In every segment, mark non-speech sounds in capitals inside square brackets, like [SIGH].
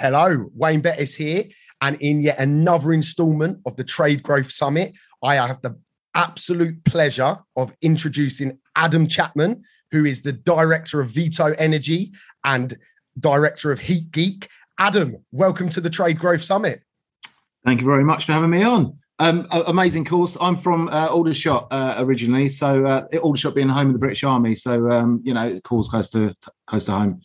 Hello, Wayne Bettess here, and in yet another installment of the Trade Growth Summit, I have the absolute pleasure of introducing Adam Chapman, who is the director of Vito Energy and director of Heat Geek. Adam, welcome to the Trade Growth Summit. Thank you very much for having me on. Um, amazing course. I'm from uh, Aldershot uh, originally, so uh, Aldershot being home of the British Army, so um, you know, calls close to close to home.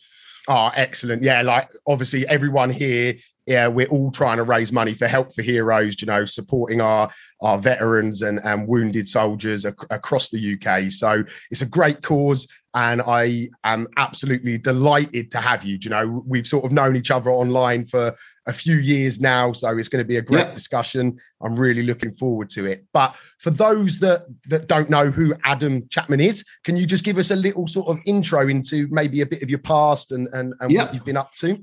Oh, excellent. Yeah, like obviously everyone here, yeah, we're all trying to raise money for Help for Heroes, you know, supporting our our veterans and, and wounded soldiers ac- across the UK. So it's a great cause and I am absolutely delighted to have you. You know, we've sort of known each other online for a few years now, so it's going to be a great discussion. I'm really looking forward to it. But for those that that don't know who Adam Chapman is, can you just give us a little sort of intro into maybe a bit of your past and and, and what you've been up to?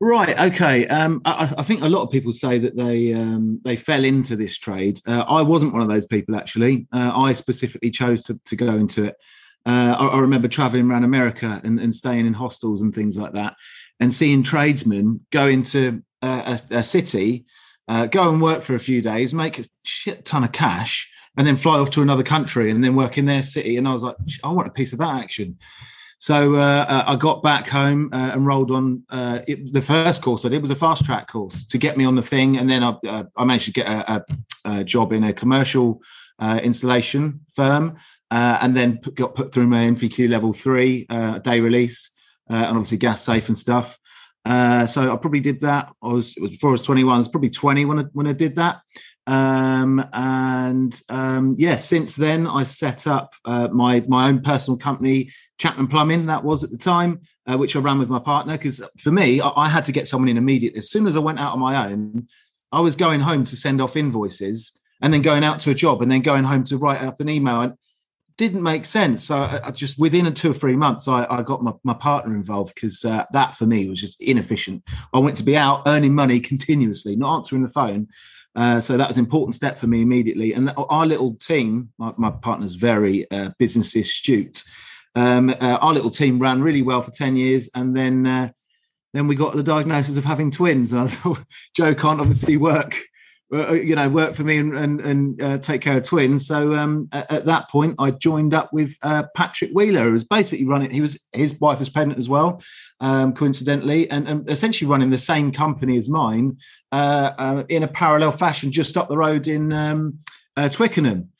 Right. Okay. Um, I, I, think a lot of people say that they um, they fell into this trade. Uh, I wasn't one of those people actually. Uh, I specifically chose to, to go into it uh, I, I, remember traveling around America and, and, staying in hostels and things like that, and seeing tradesmen go into a, a, a city, uh, go and work for a few days, make a shit ton of cash, and then fly off to another country and then work in their city. And I was like, I want a piece of that action. So uh, uh I got back home uh, and rolled on. Uh, it, the first course I did was a fast track course to get me on the thing, and then I, uh, I managed to get a, a, job in a commercial uh, installation firm uh, and then put, got put through my NVQ level three uh, day release, uh, and obviously gas safe and stuff. Uh, so I probably did that. I was, was, before I was 21. I was probably 20 when I when I did that. Um, and um, yeah, since then I set up uh, my my own personal company, Chapman Plumbing. That was at the time, which I ran with my partner. Because for me, I, I had to get someone in immediately. As soon as I went out on my own, I was going home to send off invoices and then going out to a job and then going home to write up an email. And didn't make sense. So I, I just within a two or three months, I, I got my, my partner involved because uh, that for me was just inefficient. I went to be out earning money continuously, not answering the phone. Uh, so that was an important step for me immediately. And our little team, my, my partner's very uh, business astute. Um, uh, our little team ran really well for 10 years. And then uh, then we got the diagnosis of having twins. And I [LAUGHS] thought, Joe can't obviously work you know, work for me and and, and uh, take care of twins. So um, at, at, that point, I joined up with uh, Patrick Wheeler, who was basically running. He was his wife was pregnant as well, um, coincidentally, and, and, essentially running the same company as mine uh, uh, in a parallel fashion, just up the road in um, Twickenham.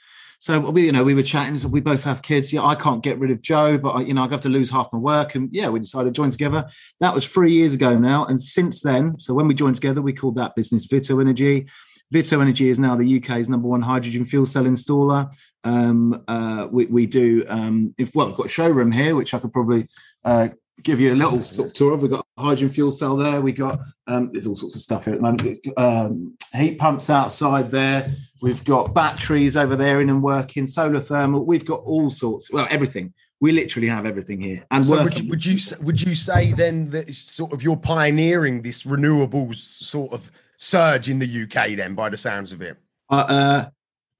So we, you know, we were chatting. So we both have kids. Yeah, I can't get rid of Joe, but I, you know, I have to lose half my work. And yeah, we decided to join together. That was three years ago now. And since then, so when we joined together, we called that business Vito Energy. Vito Energy is now the UK's number one hydrogen fuel cell installer. Um, uh, we, we, do, um, if well, we've got a showroom here, which I could probably uh, give you a little sort of tour of. We've got a hydrogen fuel cell there. We got um, there's all sorts of stuff here at the moment. Um, heat pumps outside there. We've got batteries over there in and working, solar thermal. We've got all sorts. Well, everything. We literally have everything here. And so would, you, would you would you say then that sort of you're pioneering this renewables sort of surge in the UK then, by the sounds of it. Uh,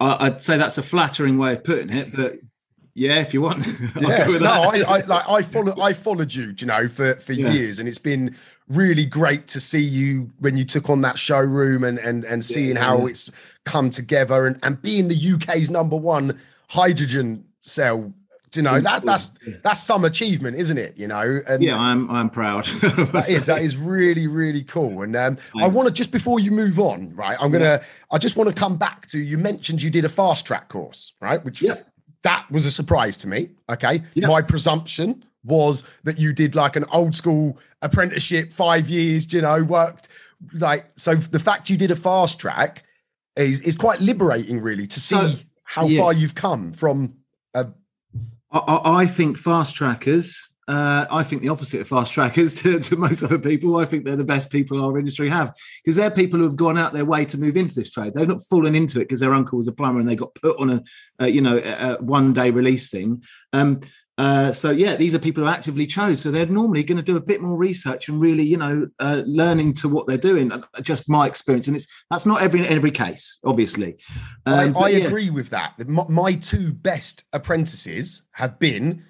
uh, I'd say that's a flattering way of putting it, but yeah, if you want. [LAUGHS] yeah, no, I, I, like I followed I followed you, you know, for for yeah. years, and it's been really great to see you when you took on that showroom and and and seeing yeah, how it's come together and and being the UK's number one hydrogen cell you know that that's that's some achievement isn't it you know and yeah i'm i'm proud [LAUGHS] that is that is really really cool and um, i want to just before you move on right i'm gonna i just want to come back to you mentioned you did a fast track course right which yeah. that was a surprise to me okay yeah. my presumption was that you did like an old school apprenticeship five years you know worked like so the fact you did a fast track is, is quite liberating, really, to see so, how yeah. far you've come from. A... I, I think fast trackers uh, I think the opposite of fast trackers [LAUGHS] to, to, most other people. I think they're the best people our industry have because they're people who have gone out their way to move into this trade. They've not fallen into it because their uncle was a plumber and they got put on a, you know a one day release thing. Um, uh, so yeah, these are people who actively chose. So they're normally going to do a bit more research and really, you know, uh, learning to what they're doing. Uh, just my experience, and it's that's not every every case, obviously. Um, I, I yeah. agree with that. My, my two best apprentices have been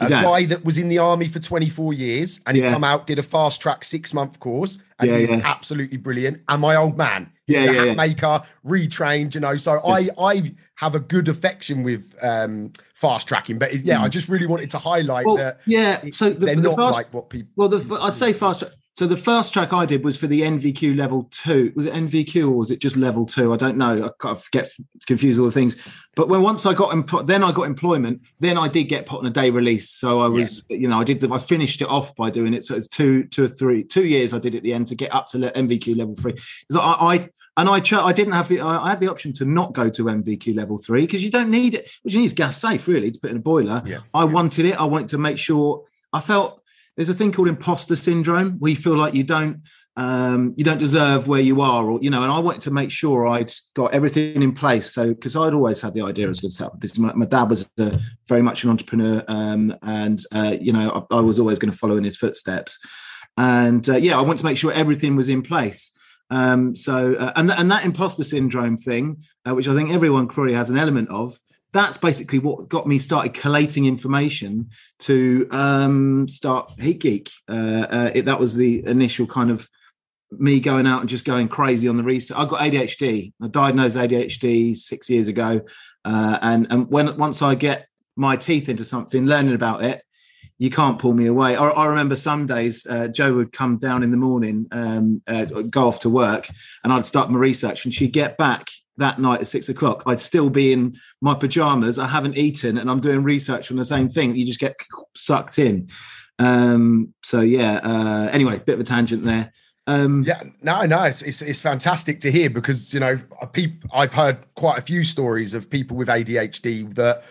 a guy that was in the army for 24 years and he yeah. come out did a fast track six month course and yeah, he's yeah. absolutely brilliant and my old man he's yeah, a hat maker retrained you know so i i have a good affection with um fast tracking but yeah mm. i just really wanted to highlight well, that yeah so the, they're the not fast, like what people well the, i'd say fast track so the first track I did was for the NVQ level two. Was it NVQ or was it just level two? I don't know. I kind of get confused all the things. But when once I got empl- then I got employment. Then I did get put on a day release. So I was, yeah. you know, I did the, I finished it off by doing it. So it's two, two or three, two years I did at the end to get up to NVQ level three. Because I, I and I, ch- I didn't have the I had the option to not go to NVQ level three because you don't need it. What you need is gas safe, really, to put in a boiler. Yeah. I yeah. wanted it. I wanted to make sure I felt there's a thing called imposter syndrome where you feel like you don't um, you don't deserve where you are, or you know. And I wanted to make sure I'd got everything in place. So because I'd always had the idea I was going to set up business. My, my dad was a, very much an entrepreneur, um, and uh, you know I, I, was always going to follow in his footsteps. And uh, yeah, I wanted to make sure everything was in place. Um, so uh, and and that imposter syndrome thing, uh, which I think everyone probably has an element of, that's basically what got me started collating information to um, start Heat Geek. Uh, uh, it, that was the initial kind of me going out and just going crazy on the research. I got ADHD. I diagnosed ADHD six years ago, uh, and and when once I get my teeth into something, learning about it, you can't pull me away. I, I remember some days uh, Joe would come down in the morning, um, uh, go off to work, and I'd start my research, and she'd get back that night at six o'clock, I'd still be in my pajamas. I haven't eaten, and I'm doing research on the same thing. You just get sucked in. Um, so yeah. Uh, anyway, bit of a tangent there. Um, yeah, no, no, it's, it's, it's fantastic to hear because you know, people, I've heard quite a few stories of people with ADHD that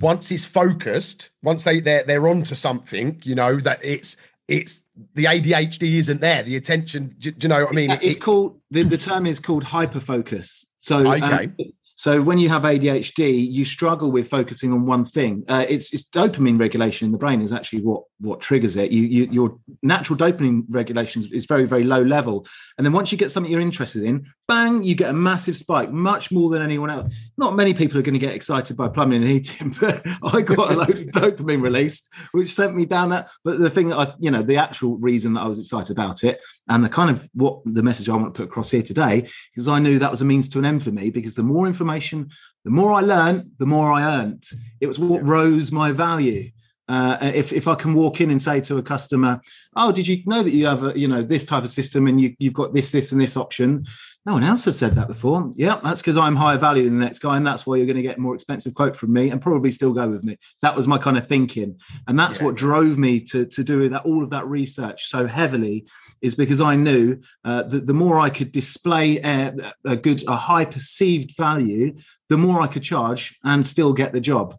once it's focused, once they they're they're onto something, you know, that it's it's the ADHD isn't there. The attention, do, do you know what I mean? It's it, called the, the term is called hyperfocus. So um, okay. Um, so when you have ADHD, you struggle with focusing on one thing. Uh, it's, it's dopamine regulation in the brain is actually what what triggers it. You, you your natural dopamine regulation is very very low level, and then once you get something you're interested in, bang, you get a massive spike, much more than anyone else. Not many people are going to get excited by plumbing and heating, [LAUGHS] but I got a load of [LAUGHS] dopamine released, which sent me down that. But the thing, I you know, the actual reason that I was excited about it, and the kind of what the message I want to put across here today, is I knew that was a means to an end for me because the more information, the more I learned, the more I earned. It was what rose my value. Uh, if if I can walk in and say to a customer, "Oh, did you know that you have a you know this type of system and you you've got this this and this option?" No one else has said that before. Yeah, that's because I'm higher value than the next guy, and that's why you're going to get a more expensive quote from me, and probably still go with me. That was my kind of thinking, and that's yeah. what drove me to to do that all of that research so heavily, is because I knew uh, that the more I could display a, a good a high perceived value, the more I could charge and still get the job.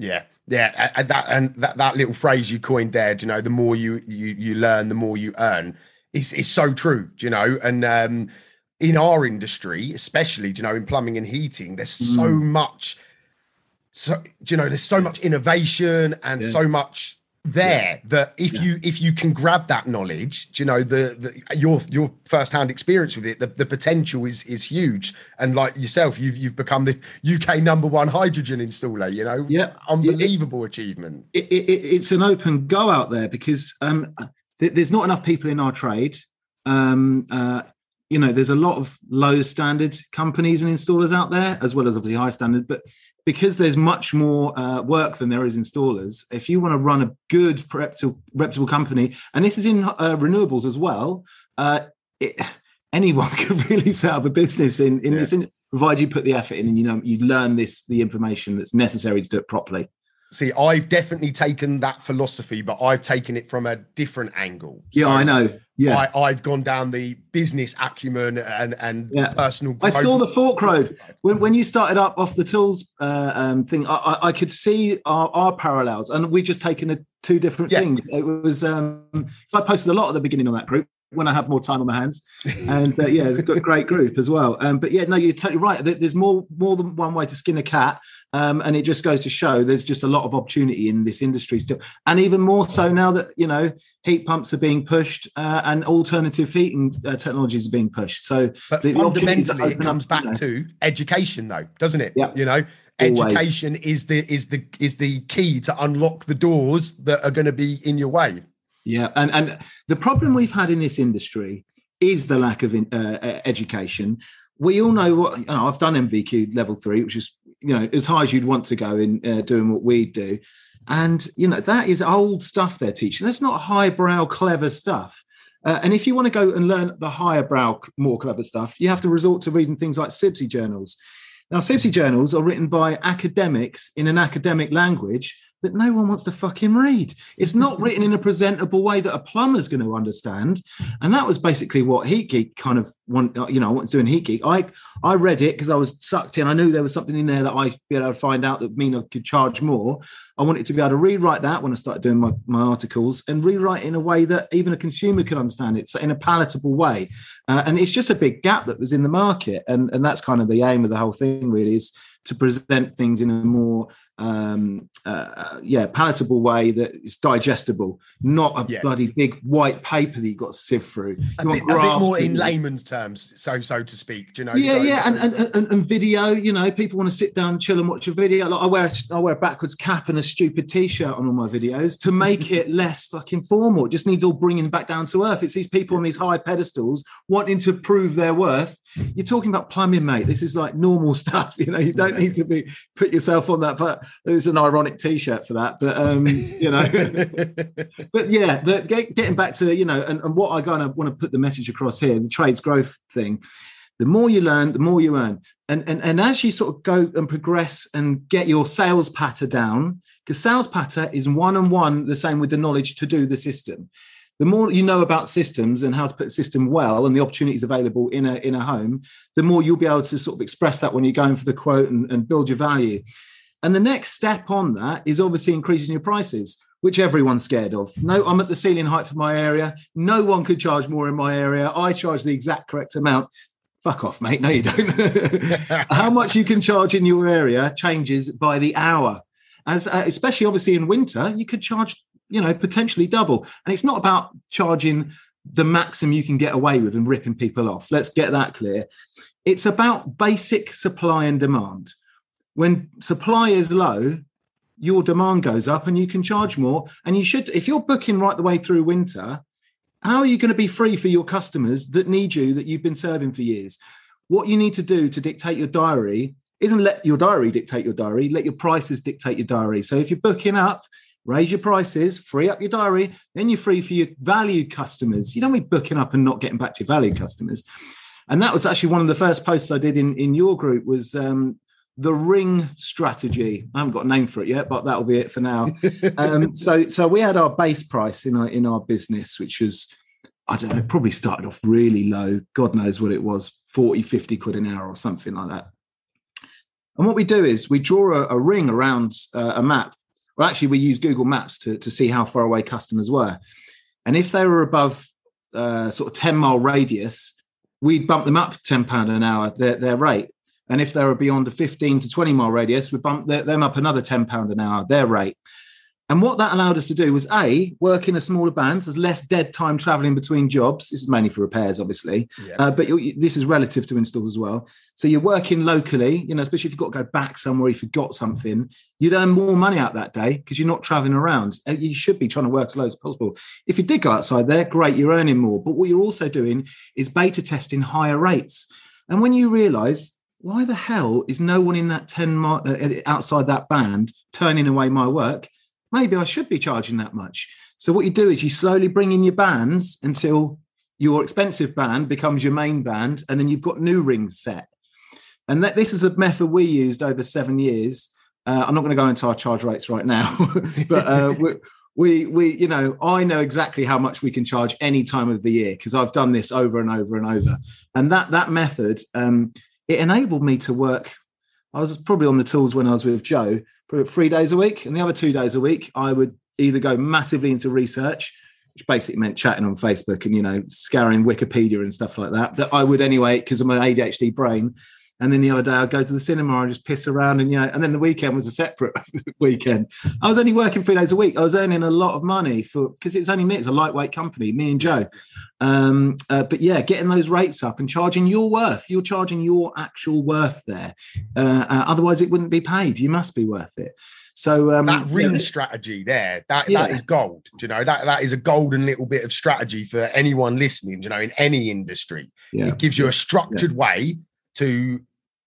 Yeah, yeah, and that and that, that little phrase you coined there, you know, the more you you you learn, the more you earn. It's it's so true, you know, and um, in our industry, especially, you know, in plumbing and heating, there's mm. so much. So you know, there's so much innovation and yeah. so much there yeah. that if yeah. you if you can grab that knowledge you know the, the your your first hand experience with it the, the potential is is huge. And like yourself you've you've become the uk number one hydrogen installer you know? Yeah. Unbelievable it, achievement it, it, it's an open go out there because um th- there's not enough people in our trade. Um uh you know there's a lot of low standard companies and installers out there as well as obviously high standard but because there's much more uh, work than there is installers, if you want to run a good reputable, reputable company, and this is in uh, renewables as well, uh, it, [LAUGHS] anyone [LAUGHS] could really set up a business in, in yeah. this, provided you put the effort in and you know you learn this the information that's necessary to do it properly. See, I've definitely taken that philosophy, but I've taken it from a different angle. Yeah, I know. Yeah, I, have gone down the business acumen and and yeah. personal. I saw the fork road when when you started up off the tools uh, um, thing. I, I, could see our, our parallels, and we just taken a, two different yeah. things. It was um, so I posted a lot at the beginning on that group when I have more time on my hands. [LAUGHS] And uh, yeah, it's a great group as well. Um, but yeah, no, you're totally right. There's more more than one way to skin a cat, um, and it just goes to show there's just a lot of opportunity in this industry still, and even more so now that you know heat pumps are being pushed uh, and alternative heating uh, technologies are being pushed. So, but the, fundamentally, it comes back you know, to education, though, doesn't it? Yeah. You know, education Always. is the is the is the key to unlock the doors that are going to be in your way. Yeah, and and the problem we've had in this industry is the lack of uh, education. We all know what you know. I've done NVQ level three, which is you know as high as you'd want to go in uh, doing what we do, and you know that is old stuff they're teaching. That's not highbrow, clever stuff. Uh, and if you want to go and learn the higher brow, more clever stuff, you have to resort to reading things like CIBSE journals. Now, CIBSE journals are written by academics in an academic language that no one wants to fucking read. It's not [LAUGHS] written in a presentable way that a plumber's going to understand. And that was basically what Heat Geek kind of want, you know, what's doing Heat Geek. I I read it because I was sucked in. I knew there was something in there that I'd be able to find out that mean I could charge more. I wanted to be able to rewrite that when I started doing my, my articles and rewrite in a way that even a consumer could understand it, so in a palatable way. Uh, and it's just a big gap that was in the market. And, and that's kind of the aim of the whole thing, really, is to present things in a more um, uh, yeah, palatable way that is digestible, not a yeah. bloody big white paper that you've got to sift through. A bit, a bit, more in layman's terms, so so to speak. Do you know? Yeah, so, yeah, so, and, and, and, and, video. You know, people want to sit down, chill, and watch a video. Like I wear I wear a backwards cap and a stupid t-shirt on all my videos to make [LAUGHS] it less fucking formal. It just needs all bringing back down to earth. It's these people on these high pedestals wanting to prove their worth. You're talking about plumbing, mate. This is like normal [LAUGHS] stuff. You know, you don't need to be put yourself on that. But there's an ironic T-shirt for that, but um, you know, [LAUGHS] but yeah, the, get, getting back to you know, and, and what I kind of want to put the message across here, the trades growth thing. The more you learn, the more you earn, and and and as you sort of go and progress and get your sales patter down, because sales patter is one on one the same with the knowledge to do the system the more you know about systems and how to put a system well and the opportunities available in a in a home, the more you'll be able to sort of express that when you're going for the quote and, and build your value. And the next step on that is obviously increasing your prices, which everyone's scared of. No, I'm at the ceiling height for my area. No one could charge more in my area. I charge the exact correct amount. Fuck off, mate. No, you don't. [LAUGHS] How much you can charge in your area changes by the hour. As uh, especially obviously in winter, you could charge, you know, potentially double. And it's not about charging the maximum you can get away with and ripping people off. Let's get that clear. It's about basic supply and demand when supply is low, your demand goes up and you can charge more. And you should, if you're booking right the way through winter, how are you going to be free for your customers that need you that you've been serving for years? What you need to do to dictate your diary isn't let your diary dictate your diary, let your prices dictate your diary. So if you're booking up, raise your prices, free up your diary, then you're free for your valued customers. You don't be booking up and not getting back to your valued customers. And that was actually one of the first posts I did in, in your group was um, the ring strategy. I haven't got a name for it yet, but that'll be it for now. [LAUGHS] um, so, so we had our base price in our in our business, which was I don't know, probably started off really low. God knows what it was 40, 50 quid an hour or something like that. And what we do is we draw a, a ring around uh, a map. Well, actually, we use Google Maps to, to see how far away customers were. And if they were above uh, sort of 10 mile radius, we'd bump them up £10 an hour, their, their rate. And if they were beyond a 15 to 20 mile radius, we bumped them up another 10 pound an hour, their rate. And what that allowed us to do was A, work in a smaller band, so there's less dead time traveling between jobs. This is mainly for repairs, obviously, yeah. uh, but this is relative to install as well. So you're working locally, you know, especially if you've got to go back somewhere, if you've got something, you'd earn more money out that day because you're not traveling around. You should be trying to work as low as possible. If you did go outside there, great, you're earning more. But what you're also doing is beta testing higher rates. And when you realize why the hell is no one in that 10 mi- uh, outside that band turning away my work? Maybe I should be charging that much. So what you do is you slowly bring in your bands until your expensive band becomes your main band, and then you've got new rings set. And that this is a method we used over seven years Uh, I'm not going to go into our charge rates right now, [LAUGHS] but uh, we, we, you know, I know exactly how much we can charge any time of the year because I've done this over and over and over. And that that method, um, it enabled me to work. I was probably on the tools when I was with Joe, three days a week, and the other two days a week, I would either go massively into research, which basically meant chatting on Facebook and you know scouring Wikipedia and stuff like that. That I would anyway because of my ADHD brain. And then the other day I'd go to the cinema and just piss around and yeah, and then the weekend was a separate [LAUGHS] weekend. I was only working three days a week. I was earning a lot of money for because it's only me, it's a lightweight company, me and Joe. Um, uh, but yeah, getting those rates up and charging your worth. You're charging your actual worth there. Uh, uh, otherwise, it wouldn't be paid. You must be worth it. So um, that ring yeah. strategy there, that yeah. that is gold. Do you know that that is a golden little bit of strategy for anyone listening. You know, in any industry, yeah. it gives you a structured way to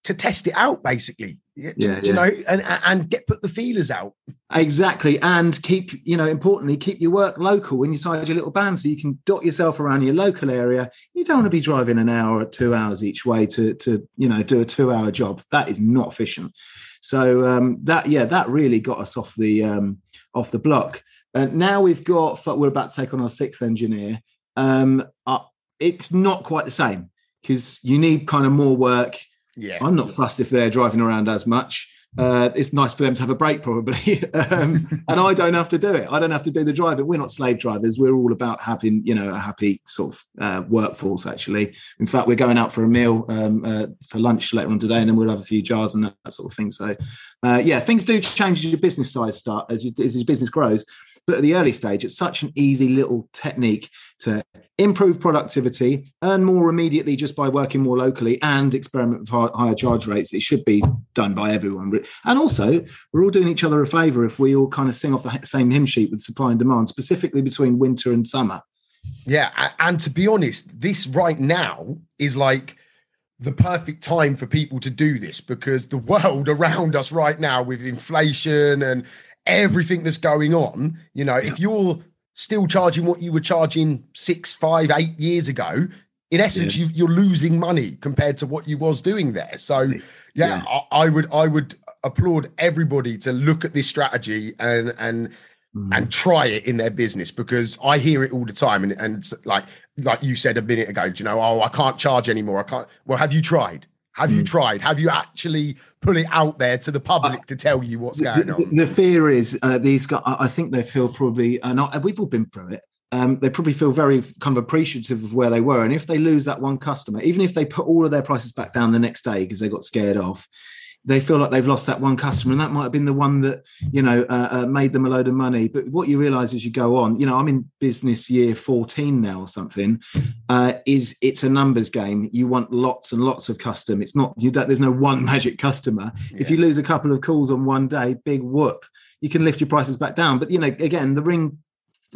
to test it out, basically. Yeah, you know, and and get put the feelers out. Exactly, and keep you know importantly keep your work local inside your little band, so you can dot yourself around your local area. You don't want to be driving an hour or two hours each way to to you know do a two hour job. That is not efficient. So um, that yeah, that really got us off the um, off the block. And now we've got we're about to take on our sixth engineer. Um, uh, it's not quite the same because you need kind of more work. Yeah, I'm not fussed if they're driving around as much. Uh, it's nice for them to have a break probably. [LAUGHS] Um, and i don't have to do it. I don't have to do the driving. We're not slave drivers. We're all about having you know a happy sort of uh, workforce actually. In fact we're going out for a meal um, uh, for lunch later on today and then we'll have a few jars and that, that sort of thing. So uh, yeah things do change as your business size start as, you, as your business grows but at the early stage, it's such an easy little technique to improve productivity, earn more immediately just by working more locally, and experiment with higher charge rates. It should be done by everyone. And also, we're all doing each other a favor if we all kind of sing off the same hymn sheet with supply and demand, specifically between winter and summer. Yeah. And to be honest, this right now is like, the perfect time for people to do this because the [LAUGHS] world around us right now with inflation and everything that's going on. You know, yeah. if you're still charging what you were charging six, five, eight years ago, in essence, yeah. you, are losing money compared to what you was doing there. So, yeah, yeah. I, I, would I would applaud everybody to look at this strategy and and mm. and try it in their business because I hear it all the time. And and like like you said a minute ago, you know, oh, I can't charge anymore. I can't. Well, have you tried? Have mm. you tried? Have you actually put it out there to the public uh, to tell you what's going the, on? The, fear is uh, these guys. I think they feel probably, and uh, we've all been through it. Um, they probably feel very kind of appreciative of where they were, and if they lose that one customer, even if they put all of their prices back down the next day because they got scared off, they feel like they've lost that one customer, and that might have been the one that you know uh, uh, made them a load of money. But what you realise as you go on, you know, I'm in business year 14 now or something. Uh, is it's a numbers game. You want lots and lots of custom. It's not you. Don't, there's no one [LAUGHS] magic customer. Yeah. If you lose a couple of calls on one day, big whoop. You can lift your prices back down. But you know, again, the ring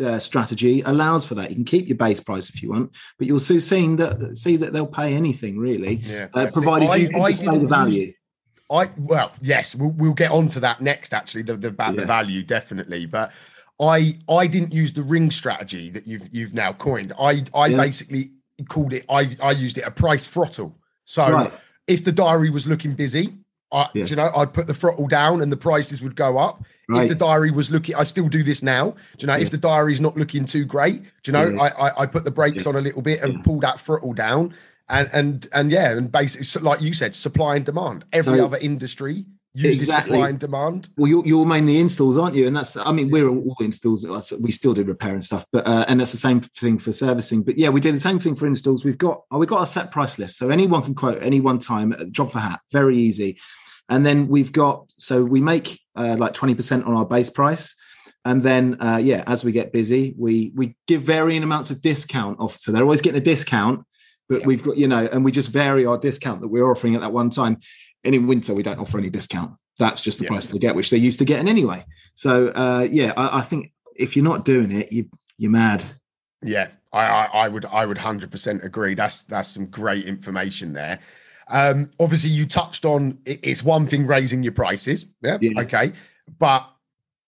uh, strategy allows for that. You can keep your base price if you want, but you'll soon see that see that they'll pay anything really, yeah, uh, provided I, you can display the value. Use, I well, yes, we'll, we'll get on to that next. Actually, the, the about yeah. the value definitely, but I I didn't use the ring strategy that you've you've now coined. I I yeah. basically called it. I I used it a price throttle. So right. if the diary was looking busy, I, yeah. you know, I'd put the throttle down and the prices would go up. Right. If the diary was looking, I still do this now. Do you know, if the diary's not looking too great, do you know. I, I, I put the brakes on a little bit and pull that throttle down and and and yeah, and basically, like you said, supply and demand. Every so, other industry uses exactly. supply and demand. Well, you're, you're, mainly installs, aren't you? And that's, I mean, we're all installs. We still do repair and stuff, but uh, and that's the same thing for servicing. But yeah, we do the same thing for installs. We've got oh, we've got a set price list, so anyone can quote any one time. Uh, job for hat, very easy. And then we've got so we make uh, like twenty percent on our base price. And then, uh, yeah, as we get busy, we we give varying amounts of discount off. So they're always getting a discount, but yeah. we've got you know and we just vary our discount that we're offering at that one time. And in winter we don't offer any discount. That's just the yeah. price they get which they're used to getting anyway. So uh, yeah I, I, think if you're not doing it you you're mad. Yeah I, I, I would i would 100% agree. That's that's some great information there. Um obviously you touched on it's one thing raising your prices. Yeah, yeah. okay. But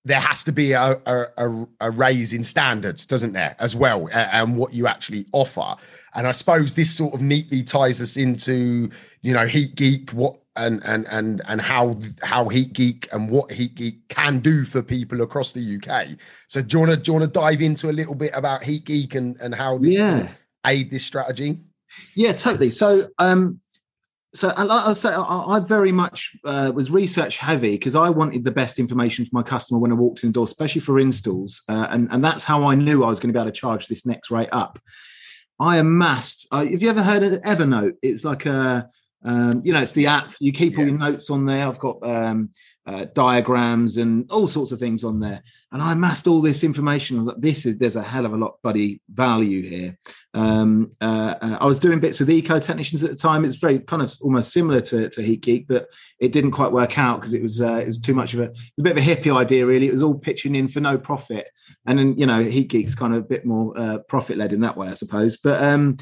there has to be a, a, a, raise in standards, doesn't there, as well, and what you actually offer. And I suppose this sort of neatly ties us into, you know, Heat Geek, what and and and and how how Heat Geek and what Heat Geek can do for people across the UK. So do you want to do you want to dive into a little bit about Heat Geek and and how this yeah. aid this strategy? Yeah, totally. So um so I, say I, I very much uh, was research heavy because I wanted the best information for my customer when I walked in the door, especially for installs, uh, and and that's how I knew I was going to be able to charge this next rate up. I amassed. Uh, have you ever heard of Evernote? It's like a um, you know, it's the app. You keep all your notes on there. I've got um, uh, diagrams and all sorts of things on there. And I amassed all this information. I was like, this is there's a hell of a lot bloody value here. Um, uh, uh, I was doing bits with eco technicians at the time. It's very kind of almost similar to, to Heat Geek, but it didn't quite work out because it was uh, it was too much of a it was a bit of a hippie idea. Really, it was all pitching in for no profit. And then you know, Heat Geek's kind of a bit more uh, profit led in that way, I suppose. But um,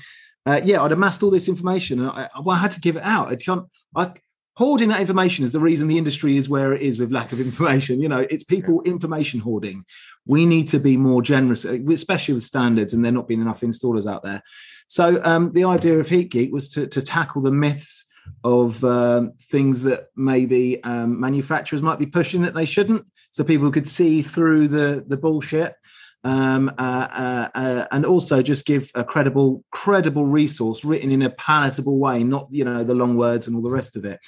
uh, yeah, I'd amassed all this information, and I, well, I had to give it out. I can't. I, hoarding that information is the reason the industry is where it is with lack of information. You know, it's people information hoarding. We need to be more generous, especially with standards, and there not being enough installers out there. So um, the idea of Heat Geek was to, to tackle the myths of um, things that maybe um, manufacturers might be pushing that they shouldn't, so people could see through the the bullshit um, uh, uh, uh, and also just give a credible credible resource written in a palatable way not you know the long words and all the rest of it.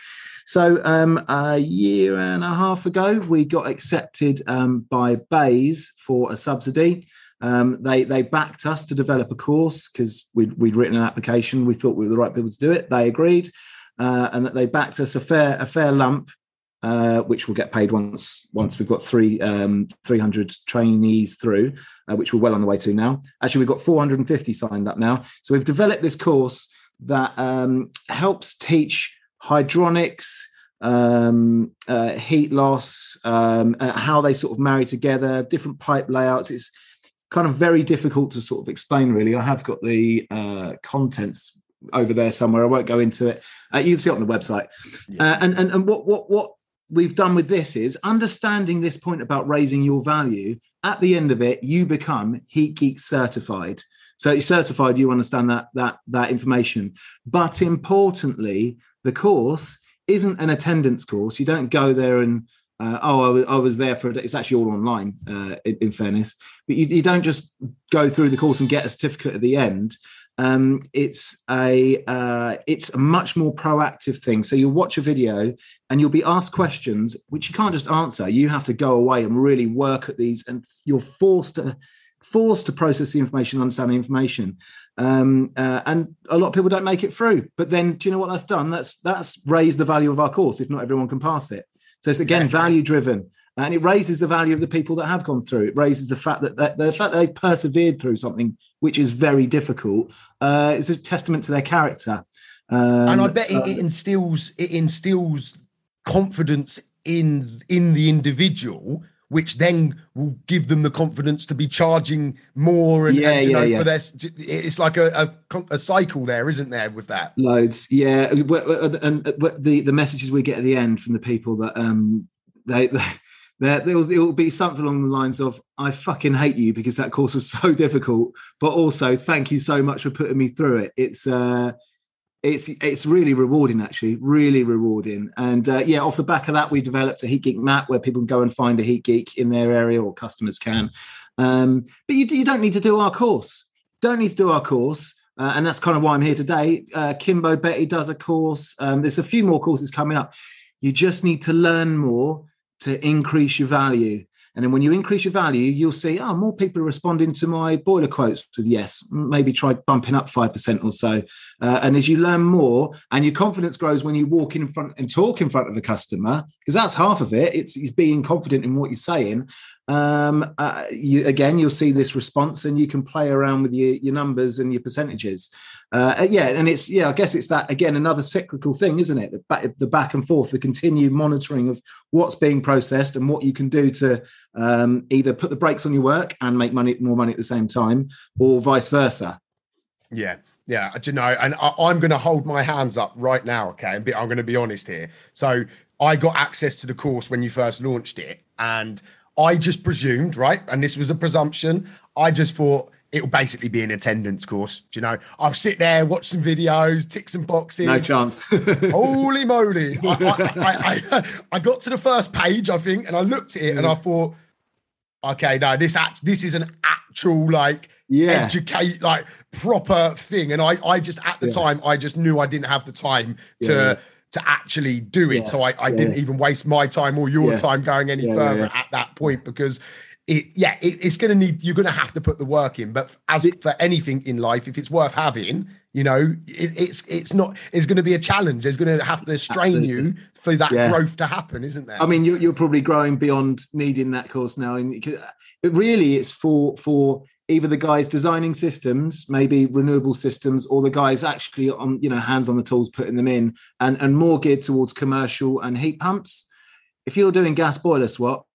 So um, a year and a half ago we got accepted um, by BEIS for a subsidy. Um, they they backed us to develop a course because we'd, we'd written an application. We thought we were the right people to do it. They agreed uh, and that they backed us a fair a fair lump uh, which will get paid once once we've got three um, 300 trainees through, uh, which we're well on the way to now. Actually, we've got 450 signed up now. So we've developed this course that um, helps teach hydronics, um, uh, heat loss, um, uh, how they sort of marry together, different pipe layouts. It's kind of very difficult to sort of explain, really. I have got the uh, contents over there somewhere. I won't go into it. Uh, you can see it on the website. Yeah. Uh, and, and and what what what we've done with this is understanding this point about raising your value. At the end of it, you become Heat Geek certified. So you're certified, you understand that that that information. But importantly, the course isn't an attendance course. You don't go there and uh, oh, I was, was, there for it's actually all online. Uh, in, in, fairness, but you, you, don't just go through the course and get a certificate at the end. Um, it's a uh, it's a much more proactive thing. So you'll watch a video and you'll be asked questions which you can't just answer. You have to go away and really work at these, and you're forced to forced to process the information, understand the information. Um, uh, and a lot of people don't make it through. But then, do you know what that's done? That's that's raised the value of our course. If not everyone can pass it, so it's again value driven and it raises the value of the people that have gone through. It raises the fact that, that the fact that they've persevered through something which is very difficult uh, is a testament to their character. Um, and I bet so, it, it instills it instills confidence in in the individual which then will give them the confidence to be charging more and, yeah, and you yeah, know yeah. for this it's like a, a, a, cycle there isn't there with that loads yeah and the the messages we get at the end from the people that um they, they there there will, it will be something along the lines of i fucking hate you because that course was [LAUGHS] so difficult but also thank you so much for putting me through it. It's uh it's it's really rewarding actually really rewarding. And uh, yeah off the back of that we developed a heat geek map where people can go and find a heat geek in their area or customers can. Um, but you, you don't need to do our course. Don't need to do our course uh, and that's kind of why i'm here today. Uh, kimbo betty does a course. Um, there's a few more courses coming up. You just need to learn more to increase your value. And then when you increase your value, you'll see, oh, more people are responding to my boiler quotes with yes. Maybe try bumping up 5% or so. Uh, and as you learn more and your confidence grows when you walk in front and talk in front of a customer, because that's half of it, it's, it's being confident in what you're saying um, uh, you, again, you'll see this response, and you can play around with your, your numbers and your percentages. Uh, uh, yeah, and it's yeah, I guess it's that again another cyclical thing, isn't it? The back, the back and forth, the continued monitoring of what's being processed and what you can do to um, either put the brakes on your work and make money more money at the same time, or vice versa. Yeah, yeah, you know, and I, am going to hold my hands up right now, okay? I'm going to be honest here. So I got access to the course when you first launched it, and I just presumed, right? And this was a presumption. I just thought it'll basically be an attendance course. Do you know? I'll sit there, watch some videos, tick some boxes. No chance. [LAUGHS] Holy moly! I, I, I, [LAUGHS] I, got to the first page, I think, and I looked at it and I mm. thought, okay, no, this act, this is an actual like yeah. educate like proper thing. And I, I just at the yeah. time, I just knew I didn't have the time to. Yeah, to actually do it. So I, I didn't even waste my time or your time going any further at that point because it, yeah, it, it's going to need, you're going to have to put the work in. But as it, for anything in life, if it's worth having, you know, it, it's, it's not, it's going to be a challenge. There's going to have to strain Absolutely. you for that yeah. growth to happen, isn't there? I mean, you're, you're probably growing beyond needing that course now. And it really it's for, for, either the guys designing systems, maybe renewable systems, or the guys actually on, you know, hands on the tools putting them in, and, and more geared towards commercial and heat pumps. If you're doing gas boiler swaps,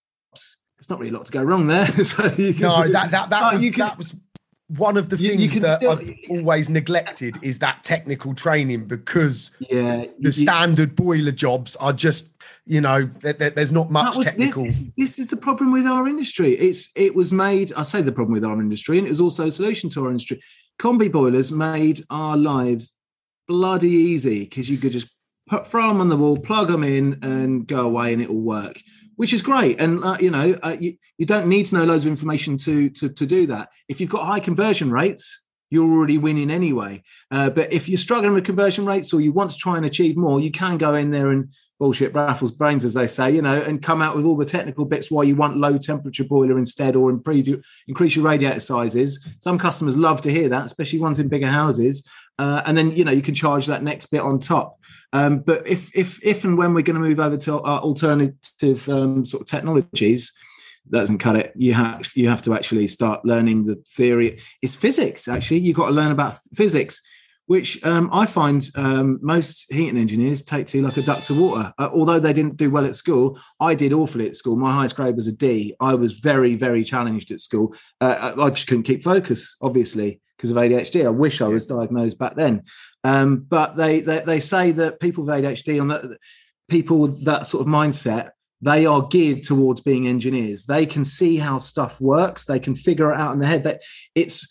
there's not really a lot to go wrong there. [LAUGHS] so you can, no, [LAUGHS] that that that, was, can, that was one of the you, things you that still, I've always neglected is that technical training because yeah, the standard boiler jobs are just you know there, there's not much was, technical. This, this, is the problem with our industry. It's it was made. I say the problem with our industry, and it was also a solution to our industry. Combi boilers made our lives bloody easy because you could just put throw them on the wall, plug them in, and go away, and it will work which is great. And uh, you know, uh, you, you don't need to know loads of information to, to to do that. If you've got high conversion rates, you're already winning anyway. Uh, but if you're struggling with conversion rates or you want to try and achieve more, you can go in there and bullshit raffles brains, as they say, you know, and come out with all the technical bits why you want low temperature boiler instead or improve your, increase your radiator sizes. Some customers love to hear that, especially ones in bigger houses. Uh, and then you know you can charge that next bit on top. Um, but if if if and when we're going to move over to alternative um, sort of technologies, that doesn't cut it. You have you have to actually start learning the theory. It's physics actually. You've got to learn about physics, which um, I find um, most heating engineers take to like a duck to water. Uh, although they didn't do well at school, I did awfully at school. My highest grade was a D. I was very very challenged at school. Uh, I just couldn't keep focus, obviously because of ADHD. I wish I was diagnosed back then. Um, but they, they, they say that people with ADHD on that people with that sort of mindset they are geared towards being engineers. They can see how stuff works. They can figure it out in their head. That it's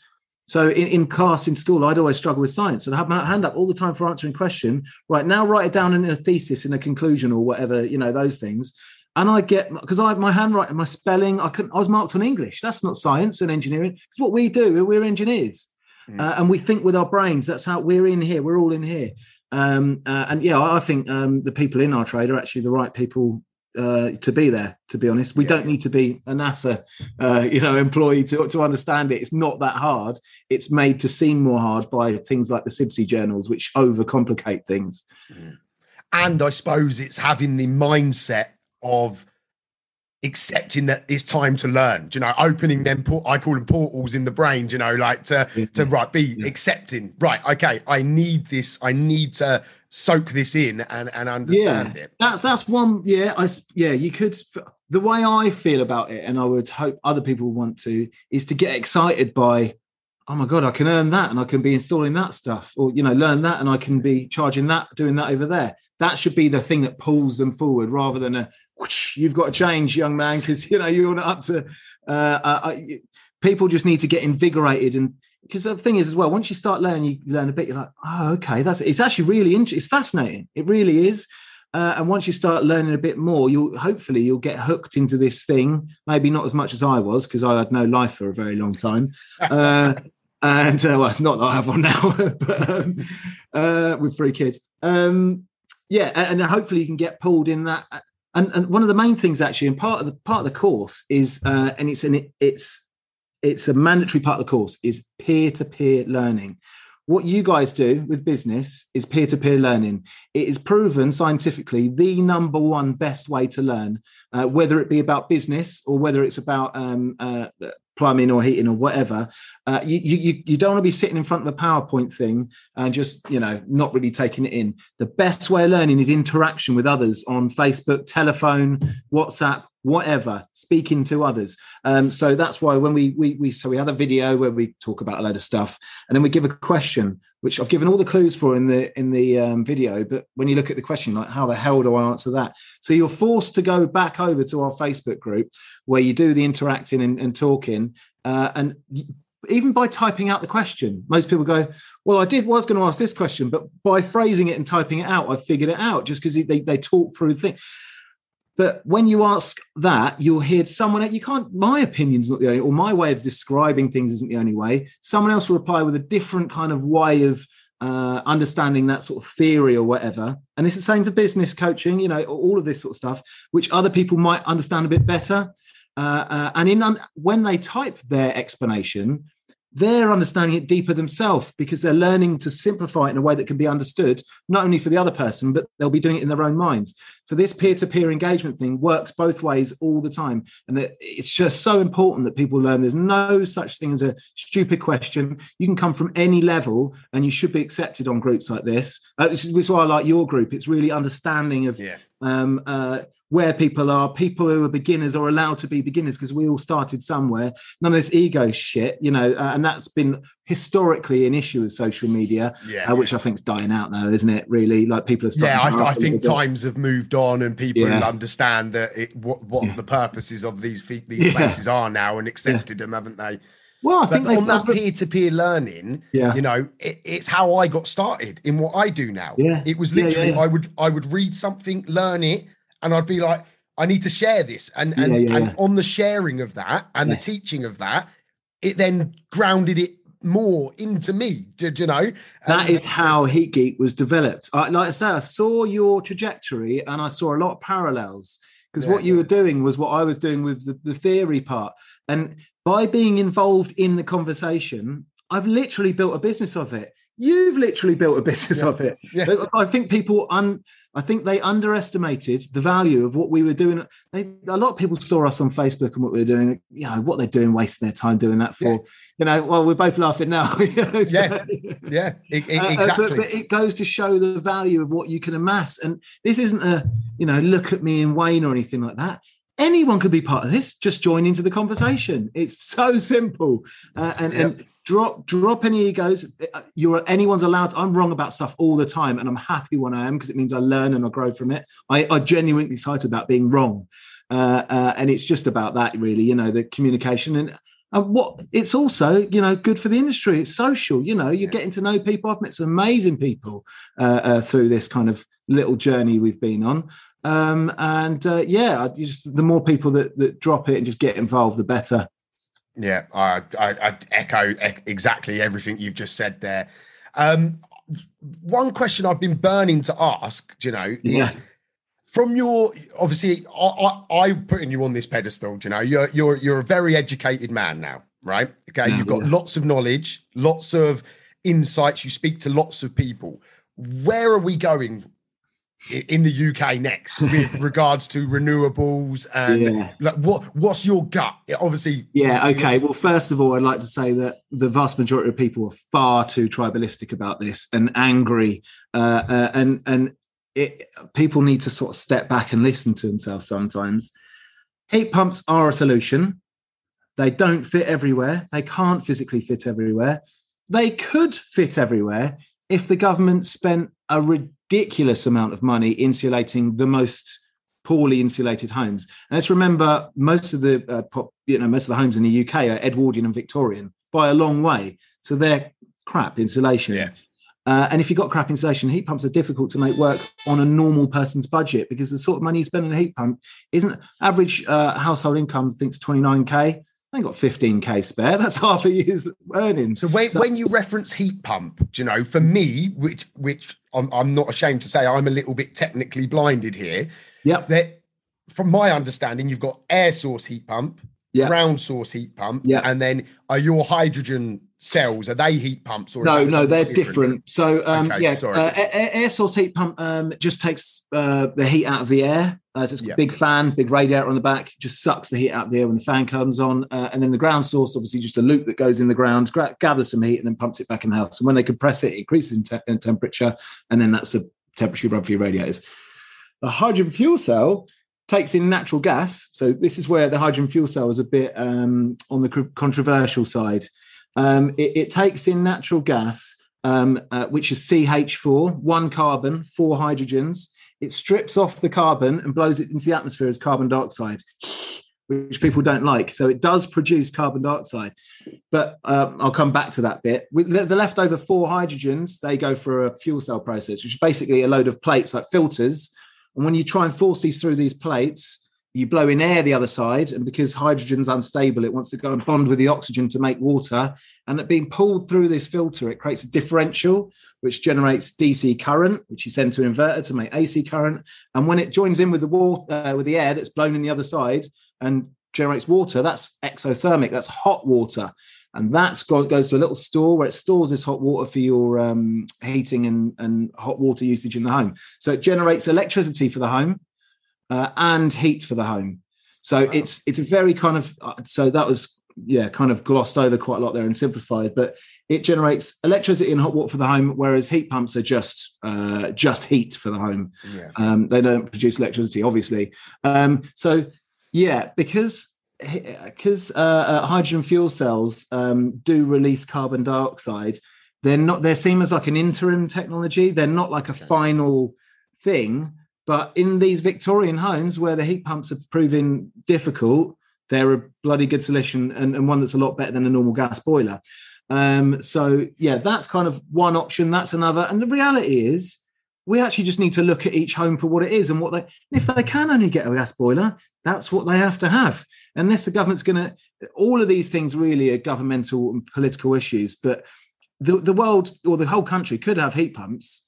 so in, in class in school, I'd always struggle with science, and I have my hand up all the time for answering question. Right now, write it down in a thesis, in a conclusion, or whatever you know those things. And I get because I my handwriting, my spelling, I couldn't. I was marked on English. That's not science and engineering. It's what we do. We're engineers. Mm. Uh, and we think with our brains. That's how we're in here. We're all in here. Um, uh, and yeah, I think um, the people in our trade are actually the right people uh, to be there. To be honest, we yeah. don't need to be a NASA, uh, you know, employee to to understand it. It's not that hard. It's made to seem more hard by things like the CIBSE journals, which overcomplicate things. Mm. And I suppose it's having the mindset of accepting that it's time to learn you know opening them i call them portals in the brain you know like to to right be yeah. accepting right okay i need this i need to soak this in and and understand yeah. it that's that's one yeah i yeah you could the way i feel about it and i would hope other people want to is to get excited by oh my god i can earn that and i can be installing that stuff or you know learn that and i can be charging that doing that over there that should be the thing that pulls them forward rather than a whoosh, you've got to change young man because you know you're not up to uh, uh, people just need to get invigorated and because the thing is as well once you start learning you learn a bit you're like oh okay that's it's actually really interesting it's fascinating it really is uh, and once you start learning a bit more you'll hopefully you'll get hooked into this thing maybe not as much as i was because i had no life for a very long time uh, [LAUGHS] and uh, well not that i have one now [LAUGHS] but um, uh, with three kids um, yeah, and, hopefully you can get pulled in that. And, and one of the main things actually, and part of the part of the course is, uh, and it's an it's it's a mandatory part of the course is peer to peer learning. What you guys do with business is peer to peer learning. It is proven scientifically the number one best way to learn, uh, whether it be about business or whether it's about um, uh, plumbing or heating or whatever. Uh, you, you you don't want to be sitting in front of a PowerPoint thing and just you know not really taking it in. The best way of learning is interaction with others on Facebook, telephone, WhatsApp, whatever speaking to others um, so that's why when we, we we so we had a video where we talk about a load of stuff and then we give a question which i've given all the clues for in the in the um, video but when you look at the question like how the hell do i answer that so you're forced to go back over to our facebook group where you do the interacting and, and talking uh, and even by typing out the question, most people go, "Well, I did was going to ask this question, but by phrasing it and typing it out, I figured it out just because they they talk through the thing." But when you ask that, you'll hear someone you can't. My opinion's not the only, or my way of describing things isn't the only way. Someone else will reply with a different kind of way of uh, understanding that sort of theory or whatever. And it's the same for business coaching. You know, all of this sort of stuff, which other people might understand a bit better. Uh, uh, and in un- when they type their explanation, they're understanding it deeper themselves because they're learning to simplify it in a way that can be understood not only for the other person but they'll be doing it in their own minds. So this peer-to-peer engagement thing works both ways all the time and that it's just so important that people learn. There's no such thing as a stupid question. You can come from any level and you should be accepted on groups like this. Uh, which is why i like your group. It's really understanding of yeah. um, uh, where people are. People who are beginners are allowed to be beginners because we all started somewhere. None of this ego shit, you know, uh, and that's been historically an issue with social media, yeah, uh, which I think is dying out now, isn't it? Really, like people are. Yeah, I, I think times have moved on, and people yeah. understand that it, what what yeah. the purposes of these these places are now, and accepted them, haven't they? Well, I think on that peer-to-peer learning, yeah. you know, it, it's how I got started in what I do now. Yeah. It was literally I would I would read something, learn it, and I'd be like, I need to share this. And and, yeah, yeah, and yeah. on the sharing of that and yes. the teaching of that, it then grounded it more into me. Did you know? That um, is how Heat Geek was developed. I, like I say, I saw your trajectory and I saw a lot of parallels because what you were doing was what I was doing with the, the theory part. And by being involved in the conversation, I've literally built a business of it. You've literally built a [LAUGHS] business of it. I think people un I think they underestimated the value of what we were doing. They, a lot of people saw us on Facebook and what we were doing. You know what they're doing, wasting their time doing that for. Yeah. You know, well, we're both laughing now. [LAUGHS] so, yeah, yeah, exactly. Uh, uh, but, but, it goes to show the value of what you can amass. And this isn't a you know look at me and Wayne or anything like that. Anyone could be part of this. Just join into the conversation. It's so simple. Uh, and yep. and drop drop any egos. You're anyone's allowed i'm wrong about stuff all the time and i'm happy when i am because it means i learn and i grow from it. I, I genuinely excited about being wrong. Uh, uh, and it's just about that really you know the communication and and what it's also you know good for the industry. It's social you know you're getting to know people. I've met some amazing people uh, uh through this kind of little journey we've been on. Um, and uh, yeah just the more people that that drop it and just get involved the better yeah, I, I, I echo exactly everything you've just said there. Um, one question I've been burning to ask, you know, yeah. from your obviously, I, I, am putting you on this pedestal. You know, you're you're you're a very educated man now, right? Okay, yeah, you've got yeah. lots of knowledge, lots of insights. You speak to lots of people. Where are we going in the UK next with [LAUGHS] regards to renewables and yeah. like what what's your gut? Obviously, yeah. Okay. Well, first of all, I'd like to say that the vast majority of people are far too tribalistic about this and angry, uh, uh, and and it, people need to sort of step back and listen to themselves sometimes. Heat pumps are a solution. They don't fit everywhere. They can't physically fit everywhere. They could fit everywhere if the government spent a ridiculous amount of money insulating the most poorly insulated homes. And let's remember, most of the uh, pop, you know most of the homes in the UK are Edwardian and Victorian by a long way, so they're crap insulation. Yeah. Uh, and if you've got crap insulation, heat pumps are difficult to make work on a normal person's budget because the sort of money you spend on a heat pump isn't average uh, household income. I think it's 29k. I got 15k spare. That's half a year's earnings. So when, so, when you reference heat pump, do you know, for me, which which I'm, I'm not ashamed to say, I'm a little bit technically blinded here. Yeah. That, from my understanding, you've got air source heat pump, yep. ground source heat pump, yeah, and then are your hydrogen cells are they heat pumps or no no they're different, different. so um okay, yeah uh, air, air, source heat pump um just takes uh, the heat out of the air uh, so it's a big fan big radiator on the back just sucks the heat out of the air when the fan comes on uh, and then the ground source obviously just a loop that goes in the ground gra- gathers some heat and then pumps it back in the house. And when they compress it it increases in, te- in temperature and then that's the temperature you run for your radiators. The hydrogen fuel cell takes in natural gas. So this is where the hydrogen fuel cell is a bit um, on the controversial side um, it, it, takes in natural gas, um, uh, which is CH4, one carbon, four hydrogens. It strips off the carbon and blows it into the atmosphere as carbon dioxide. which people don't like. So it does produce carbon dioxide. But uh, I'll come back to that bit. With the, the, leftover four hydrogens, they go for a fuel cell process, which is basically a load of plates like filters. And when you try and force these through these plates, you blow in air the other side, and because hydrogen's unstable, it wants to go and bond with the oxygen to make water. And it being pulled through this filter, it creates a differential, which generates DC current, which you send to an inverter to make AC current. And when it joins in with the water, uh, with the air that's blown in the other side and generates water, that's exothermic, that's hot water. And that goes to a little store where it stores this hot water for your um, heating and, and hot water usage in the home. So it generates electricity for the home uh, and heat for the home. So wow. it's it's a very kind of uh, so that was yeah kind of glossed over quite a lot there and simplified, but it generates electricity and hot water for the home, whereas heat pumps are just uh, just heat for the home. Yeah. Um, they don't produce electricity, obviously. Um, so yeah, because because uh, uh, hydrogen fuel cells um, do release carbon dioxide, they're not they're seen as like an interim technology. They're not like a okay. final thing but in these Victorian homes where the heat pumps have proven difficult, they're a bloody good solution and, and one that's a lot better than a normal gas boiler. Um, so yeah, that's kind of one option. That's another. And the reality is, we actually just need to look at each home for what it is and what they. If they can only get a gas boiler, that's what they have to have. Unless the government's going to, all of these things really are governmental and political issues. But the the world or the whole country could have heat pumps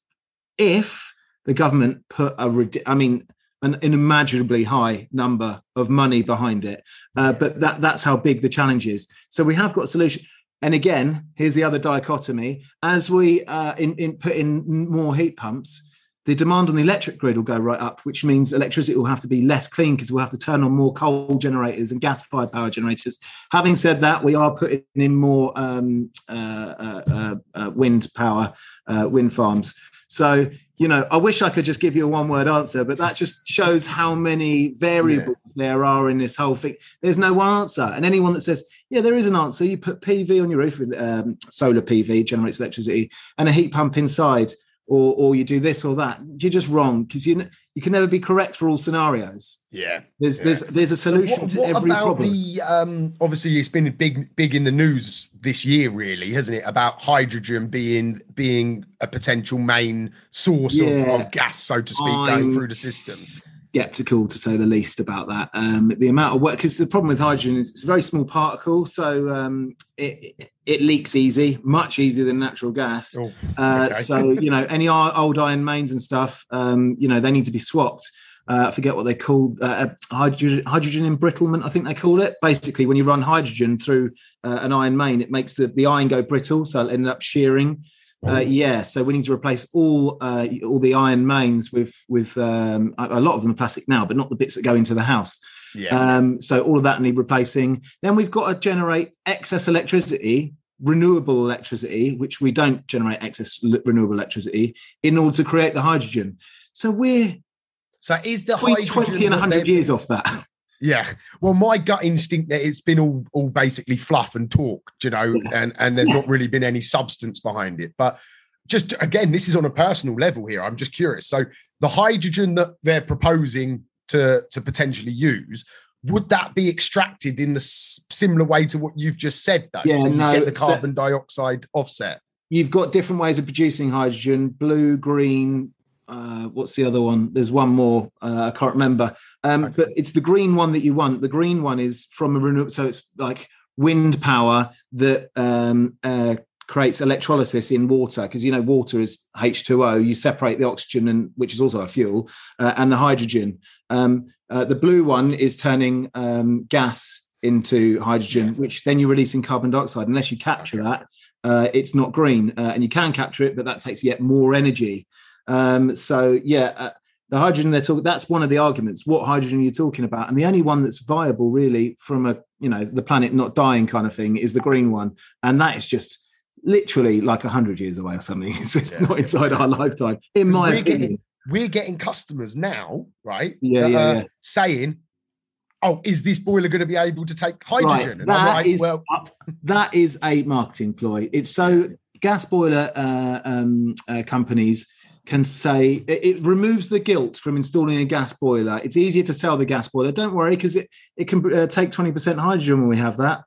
if the government put a, I mean, an unimaginably high number of money behind it. Uh, but that that's how big the challenge is. So we have got a solution. And again, here's the other dichotomy: as we uh, in, in put in more heat pumps, the demand on the electric grid will go right up, which means electricity will have to be less clean because we'll have to turn on more coal generators and gas-fired power generators. Having said that, we are putting in more um, uh, uh, uh, uh wind power, uh, wind farms. So you know, I wish I could just give you a one word answer, but that just shows how many variables yeah. there are in this whole thing. There's no answer. And anyone that says, yeah, there is an answer, you put PV on your roof, um, solar PV generates electricity, and a heat pump inside, or or you do this or that, you're just wrong because you you can never be correct for all scenarios. Yeah, there's yeah. there's there's a solution so what, what to every about problem. The um, obviously it's been big big in the news this year, really, hasn't it? About hydrogen being being a potential main source yeah. of, of, gas, so to speak, I'm, going through the systems skeptical to say the least about that. Um, the amount of work, because the problem with hydrogen is it's a very small particle, so um, it, it leaks easy, much easier than natural gas. Oh, uh, okay. uh, so you know, any old iron mains and stuff, um, you know, they need to be swapped. Uh, I forget what they call uh, uh, hydrogen, hydrogen embrittlement. I think they call it. Basically, when you run hydrogen through uh, an iron main, it makes the, the iron go brittle, so it ended up shearing. Uh, yeah, so we need to replace all uh, all the iron mains with with um, a lot of them are plastic now, but not the bits that go into the house. Yeah. Um, so all of that need replacing. Then we've got to generate excess electricity, renewable electricity, which we don't generate excess renewable electricity in order to create the hydrogen. So we're so is the hydrogen 20 and 100 years off that. [LAUGHS] Yeah. Well, my gut instinct that it's been all all basically fluff and talk, you know, and and there's not really been any substance behind it. But just again, this is on a personal level here. I'm just curious. So the hydrogen that they're proposing to to potentially use would that be extracted in the similar way to what you've just said though yeah, so you no, get the carbon so dioxide offset you've got different ways of producing hydrogen blue green uh, what's the other one? There's one more. Uh, I can't remember. Um, okay. But it's the green one that you want. The green one is from a renewable. So it's like wind power that um, uh, creates electrolysis in water because you know water is H2O. You separate the oxygen and which is also a fuel uh, and the hydrogen. Um, uh, the blue one is turning um, gas into hydrogen, yeah. which then you're releasing carbon dioxide. Unless you capture okay. that, uh, it's not green, and you can capture it, but that takes yet more energy. Um, so yeah, uh, the hydrogen they're talking that's one of the arguments. What hydrogen are you talking about? And the only one that's viable really from a you know the planet not dying kind of thing is the green one, and that is just literally like a hundred years away or something. [LAUGHS] It's, it's yeah, not inside yeah. our lifetime, in my we're opinion. Getting, we're getting customers now, right? Yeah, yeah, yeah. saying oh, is this boiler going to be able to take hydrogen? Right. That like, is, well, that is a marketing ploy. It's so gas boiler uh, um, uh, companies can say it, it, removes the guilt from installing a gas boiler. It's easier to sell the gas boiler. Don't worry, because it, it can uh, take 20% hydrogen when we have that.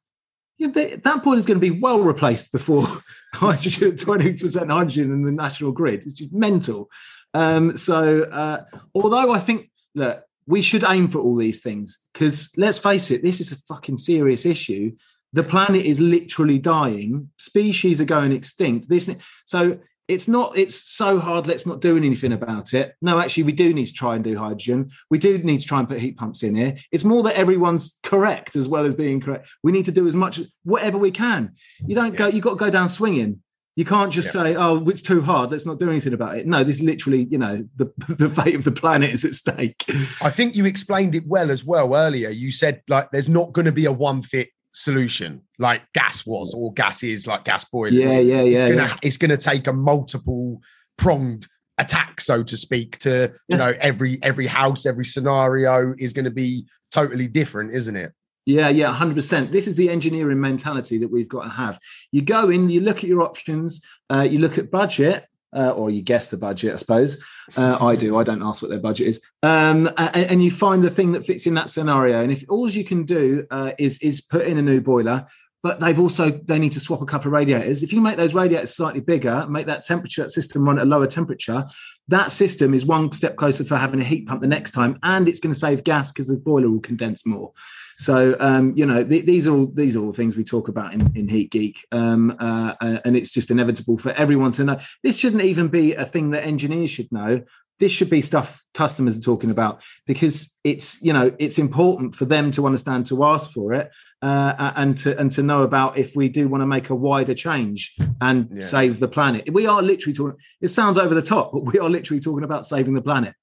Yeah, they, that boiler is going to be well replaced before [LAUGHS] hydrogen, 20% hydrogen in the national grid. It's just mental. Um, so, uh, although I think that we should aim for all these things, because let's face it, this is a fucking serious issue. The planet is literally dying. Species are going extinct. This, so it's not it's so hard let's not do anything about it. No actually we do need to try and do hydrogen. We do need to try and put heat pumps in here. It's more that everyone's correct as well as being correct. We need to do as much whatever we can. You don't yeah. go you've got to go down swinging. You can't just yeah. say oh it's too hard let's not do anything about it. No this literally you know the [LAUGHS] the fate of the planet is at stake. I think you explained it well as well earlier. You said like there's not going to be a one fit solution like gas was or gas is like gas boilers. Yeah, yeah, yeah. It's gonna yeah. it's gonna take a multiple pronged attack, so to speak, to you know, every every house, every scenario is gonna be totally different, isn't it? Yeah, yeah, 100%. This is the engineering mentality that we've got to have. You go in, you look at your options, uh, you look at budget, uh, or you guess the budget, I suppose. Uh, I do. I don't ask what their budget is, um, and, and, you find the thing that fits in that scenario. And if all you can do uh, is is put in a new boiler, but they've also they need to swap a couple of radiators. If you make those radiators slightly bigger, make that temperature system run at a lower temperature, that system is one step closer for having a heat pump the next time, and it's going to save gas because the boiler will condense more. So um, you know th- these are all these are all things we talk about in, in Heat Geek, um, uh, uh, and it's just inevitable for everyone to know. This shouldn't even be a thing that engineers should know. This should be stuff customers are talking about because it's you know it's important for them to understand to ask for it uh, and to and to know about if we do want to make a wider change and yeah. save the planet. We are literally talking. It sounds over the top, but we are literally talking about saving the planet.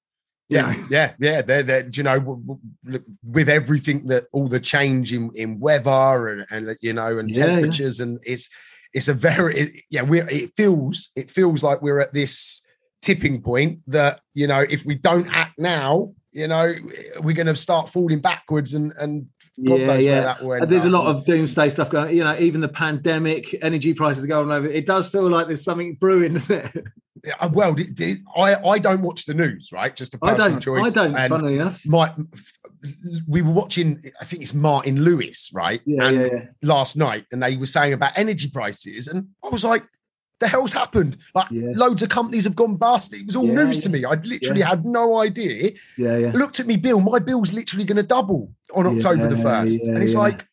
Yeah, know? yeah, yeah. They're, they're, you know, with everything that all the change in, in weather and, and you know, and yeah, temperatures, yeah. and it's it's a very it, yeah. We it feels it feels like we're at this tipping point that you know if we don't act now, you know, we're going to start falling backwards and and God yeah, yeah. There's a lot of doomsday stuff going. You know, even the pandemic, energy prices going over. It does feel like there's something brewing, doesn't it? Yeah, uh, well, I I don't watch the news, right? Just a personal I don't, choice. I don't. And funnily enough, my we were watching. I think it's Martin Lewis, right? Yeah, yeah, yeah. Last night, and they were saying about energy prices, and I was like, the hell's happened? Like yeah. loads of companies have gone bust. It was all yeah, news yeah. to me. I literally had no idea. Yeah, yeah. Looked at me bill. My bill's literally going to double on October the first, and it's like,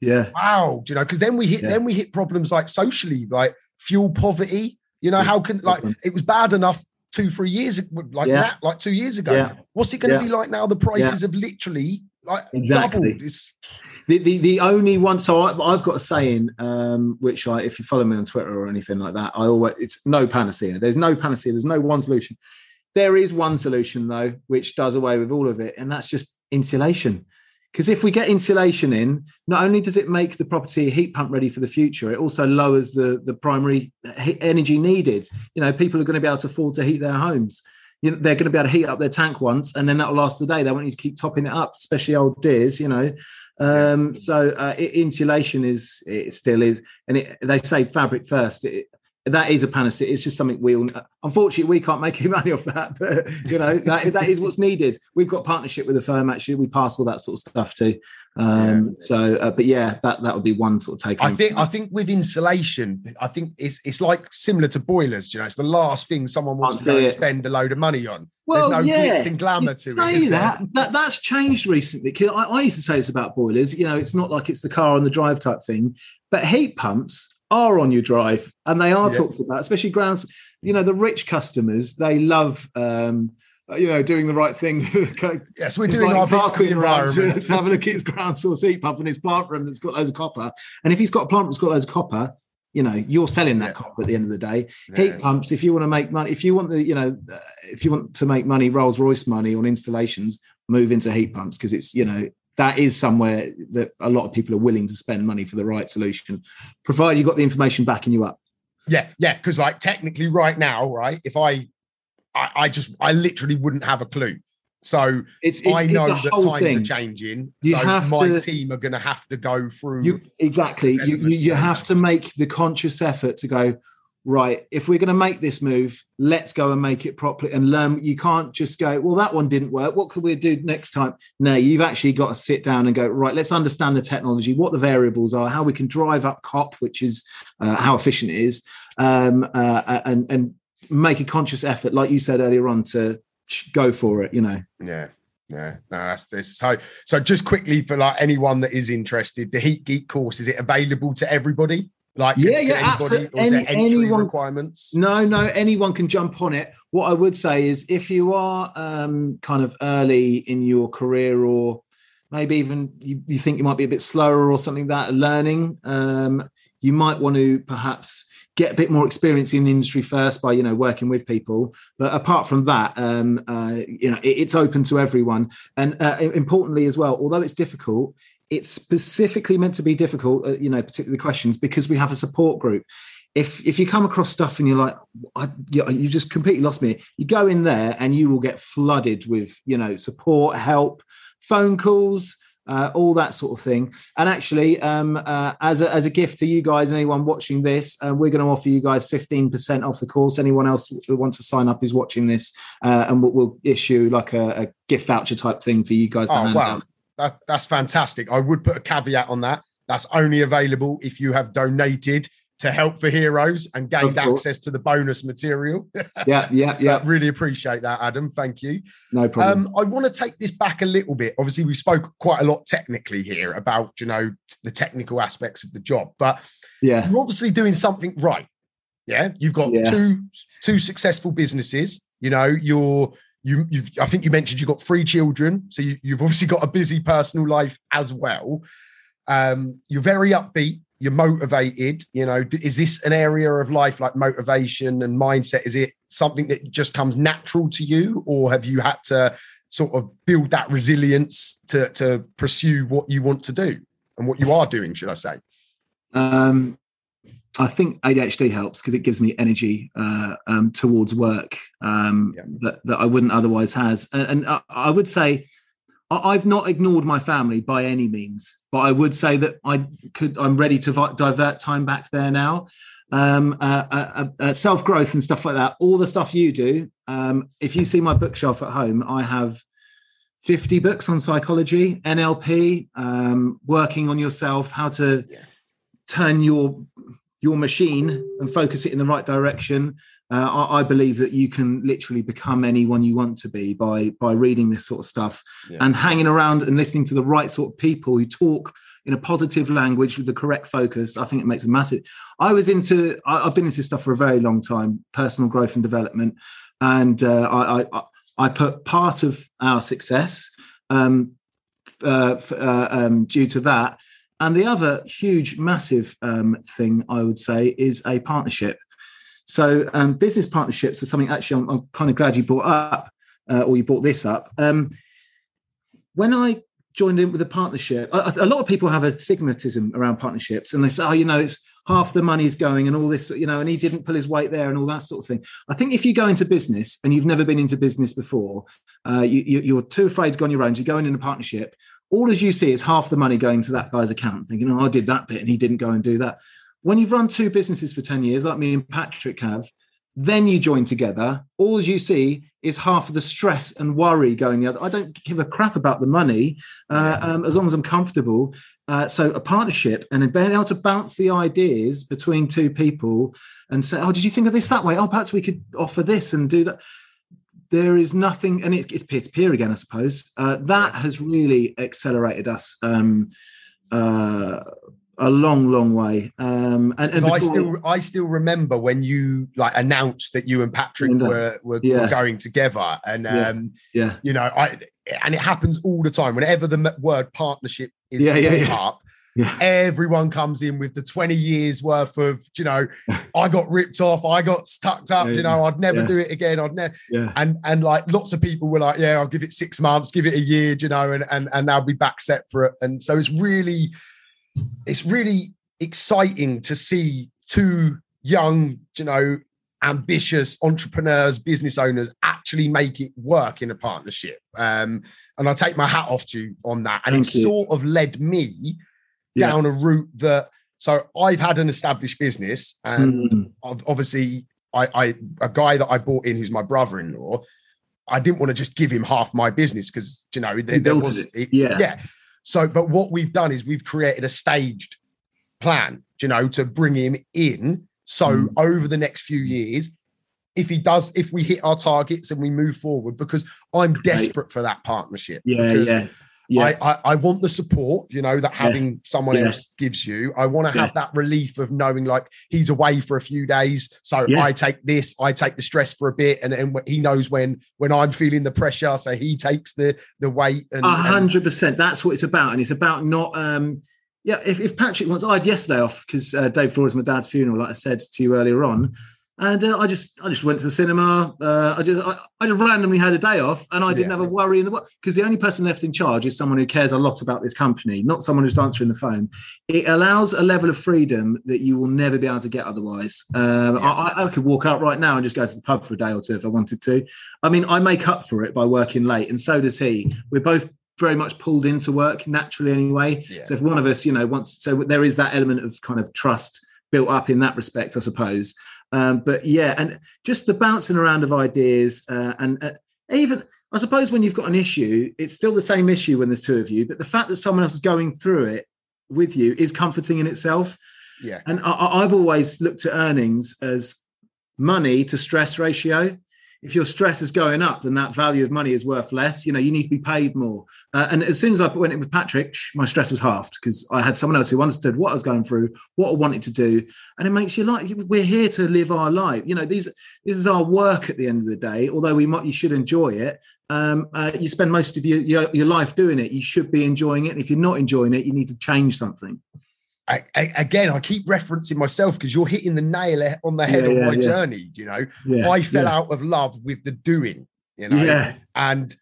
yeah, wow. Do you know? Because then we hit then we hit problems like socially, like fuel poverty. You know, how can like it was bad enough two, three years like that, like two years ago. What's it going to be like now? The prices have literally like exactly. doubled. It's the, the the only one so I, have got a saying um, which I if you follow me on Twitter or anything like that I always it's no panacea. There's no panacea. There's no one solution. There is one solution though which does away with all of it and that's just insulation. Because if we get insulation in not only does it make the property heat pump ready for the future it also lowers the the primary energy needed. You know people are going to be able to afford to heat their homes. You know, they're going to be able to heat up their tank once and then that'll last the day. They won't need to keep topping it up especially old dears you know um, so uh, insulation is it still is, and it, they say fabric first. It, that is a panacea. It's just something we all. Unfortunately, we can't make any money off that, but you know that that is what's needed. We've got partnership with a firm. Actually, we pass all that sort of stuff too. Um, yeah. So, uh, but yeah, that that would be one sort of take. I think I think with insulation, I think it's it's like similar to boilers. You know, it's the last thing someone wants to spend a load of money on. Well, There's no yeah, glitz and glamour to it. That, that that's changed recently. I, I used to say this about boilers. You know, it's not like it's the car on the drive type thing, but heat pumps are on your drive and they are yeah. talked about, especially grounds. You know, the rich customers they love. um you know, doing the right thing. [LAUGHS] yes, we're doing our the environment. [LAUGHS] Let's have a look at his ground source heat pump and his plant room that's got loads of copper. And if he's got a plant that's got loads of copper, you know, you're selling that yeah. copper at the end of the day. Yeah. Heat pumps, if you want to make money, if you want the, you know, if you want to make money, Rolls Royce money on installations, move into heat pumps because it's, you know, that is somewhere that a lot of people are willing to spend money for the right solution, provided you've got the information backing you up. Yeah, yeah, because like technically, right now, right, if I, I, I, just, I literally wouldn't have a clue. So it's, it's I know that times thing. are changing. You so my to, team are going to have to go through. You, exactly. You, you, you have to make the conscious effort to go. Right, if we're going to make this move, let's go and make it properly and learn. You can't just go, well, that one didn't work. What could we do next time? No, you've actually got to sit down and go, right, let's understand the technology, what the variables are, how we can drive up COP, which is uh, how efficient it is, um, uh, and, and make a conscious effort, like you said earlier on, to go for it, you know. Yeah. Yeah, no, that's this. So, so just quickly for like anyone that is interested, the Heat Geek course is it available to everybody? Like, yeah, yeah, absolutely. Any, anyone, requirements? No, no, anyone can jump on it. What I would say is, if you are um, kind of early in your career, or maybe even you, you think you might be a bit slower or something like that learning, um, you might want to perhaps get a bit more experience in the industry first by you know working with people but apart from that um, uh, you know it, it's open to everyone and uh, importantly as well although it's difficult it's specifically meant to be difficult, uh, you know, particularly questions because we have a support group. If if you come across stuff and you're like, I, you just completely lost me, you go in there and you will get flooded with, you know, support, help, phone calls, uh, all that sort of thing. And actually, um, uh, as a, as a gift to you guys, anyone watching this, uh, we're going to offer you guys fifteen percent off the course. Anyone else who wants to sign up is watching this, uh, and we'll, we'll, issue like a, a, gift voucher type thing for you guys. Oh wow! Out. That, that's fantastic. I would put a caveat on that. That's only available if you have donated to Help for Heroes and gained access to the bonus material. yeah, yeah, yeah. [LAUGHS] really appreciate that, Adam. Thank you. No problem. Um, I want to take this back a little bit. Obviously, we spoke quite a lot technically here about you know the technical aspects of the job, but yeah, you're obviously doing something right. Yeah, you've got yeah. two two successful businesses. You know, you're you, you've, I think you mentioned you've got three children, so you, have obviously got a busy personal life as well. Um, you're very upbeat. You're motivated. You know, is this an area of life like motivation and mindset? Is it something that just comes natural to you, or have you had to sort of build that resilience to to pursue what you want to do and what you are doing? Should I say? Um, I think ADHD helps because it gives me energy uh, um, towards work um, yeah. that, that I wouldn't otherwise has. And, and I, I, would say I've not ignored my family by any means, but I would say that I could. I'm ready to divert time back there now. Um, uh, uh, uh self growth and stuff like that. All the stuff you do. Um, if you see my bookshelf at home, I have 50 books on psychology, NLP, um, working on yourself, how to. Yeah turn your your machine and focus it in the right direction, uh, I, I, believe that you can literally become anyone you want to be by by reading this sort of stuff yeah. and hanging around and listening to the right sort of people who talk in a positive language with the correct focus. I think it makes a massive. I was into. I, have been into stuff for a very long time, personal growth and development, and uh, I, I I put part of our success um, uh, uh, um, due to that and the other huge, massive um, thing I would say is a partnership. So um, business partnerships are something actually I'm, I'm, kind of glad you brought up, uh, or you brought this up. Um, when I joined in with a partnership, a, lot of people have a stigmatism around partnerships, and they say, "Oh, you know, it's half the money's going, and all this, you know, and he didn't pull his weight there, and all that sort of thing." I think if you go into business and you've never been into business before, uh, you, are too afraid to go on your own. You go in in a partnership all as you see is half the money going to that guy's account, thinking, oh, I did that bit and he didn't go and do that. When you've run two businesses for 10 years, like me and Patrick have, then you join together. All as you see is half of the stress and worry going the other. I don't give a crap about the money uh, um, as long as I'm comfortable. Uh, so a partnership and being able to bounce the ideas between two people and say, "Oh, did you think of this that way? Oh, perhaps we could offer this and do that." There is nothing, and it, it's peer to peer again, I suppose. Uh, that has really accelerated us um, uh, a long, long way. Um, and, and before, I still, I still remember when you like announced that you and Patrick were, were, yeah. were, going together, and um, yeah. yeah, you know, I and it happens all the time. Whenever the word partnership is yeah, yeah, yeah. up, yeah. Everyone comes in with the 20 years worth of, you know, [LAUGHS] I got ripped off, I got stuck up, yeah, you know, I'd never yeah. do it again. I'd never and and like lots of people were like, Yeah, I'll give it six months, give it a year, you know, and and and I'll be back separate. And so it's really, it's really exciting to see two young, you know, ambitious entrepreneurs, business owners actually make it work in a partnership. Um, and I take my hat off to you on that. And Thank it you. sort of led me down a route that So I've had an established business, and Mm. obviously, I, I a guy that I bought in who's my brother-in-law. I didn't want to just give him half my business because you know there, there was it. Yeah. yeah. So, but what we've done is we've created a staged plan, you know, to bring him in. So Mm. over the next few years, if he does, if we hit our targets and we move forward, because I'm desperate for that partnership. Yeah, yeah, yeah. I, I, I want the support, you know, that having someone Yes. else gives you. I want to have Yes. that relief of knowing like he's away for a few days. So. I take this, I take the stress for a bit, and, and he knows when when I'm feeling the pressure. So he takes the the weight and, A hundred percent. That's what it's about, and it's about not. um Yeah, if, if Patrick wants, I had yesterday off because uh, Dave Flores, my dad's funeral, like I said to you earlier on, and uh, I just I just went to the cinema. Uh, I just I, I just randomly had a day off, and I didn't Yeah. have a worry in the world because the only person left in charge is someone who cares a lot about this company, not someone who's answering the phone. It allows a level of freedom that you will never be able to get otherwise. Um, Yeah. I, I- could walk out right now and just go to the pub for a day or two if I wanted to. I mean, I make up for it by working late, and so does he. We're both very much pulled into work naturally anyway. Yeah. So if one of us, you know, wants, so there is that element of kind of trust built up in that respect, I suppose. Um, but yeah, and just the bouncing around of ideas, uh, and uh, even I suppose when you've got an issue, it's still the same issue when there's two of you. But the fact that someone else is going through it with you is comforting in itself. yeah, And I- I've always looked at earnings as money to stress ratio. If your stress is going up, then that value of money is worth less. You know, you need to be paid more. Uh, and as soon as I went in with Patrick, my stress was halved because I had someone else who understood what I was going through, what I wanted to do, and it makes you like we're here to live our life. You know, these this is our work at the end of the day. Although we might, you should enjoy it. Um, uh, you spend most of your, your your life doing it. You should be enjoying it. And if you're not enjoying it, you need to change something. I, I, again, I keep referencing myself because you're hitting the nail on the head Yeah, of yeah, my yeah. journey. You know, I fell out of love with the doing. You know, and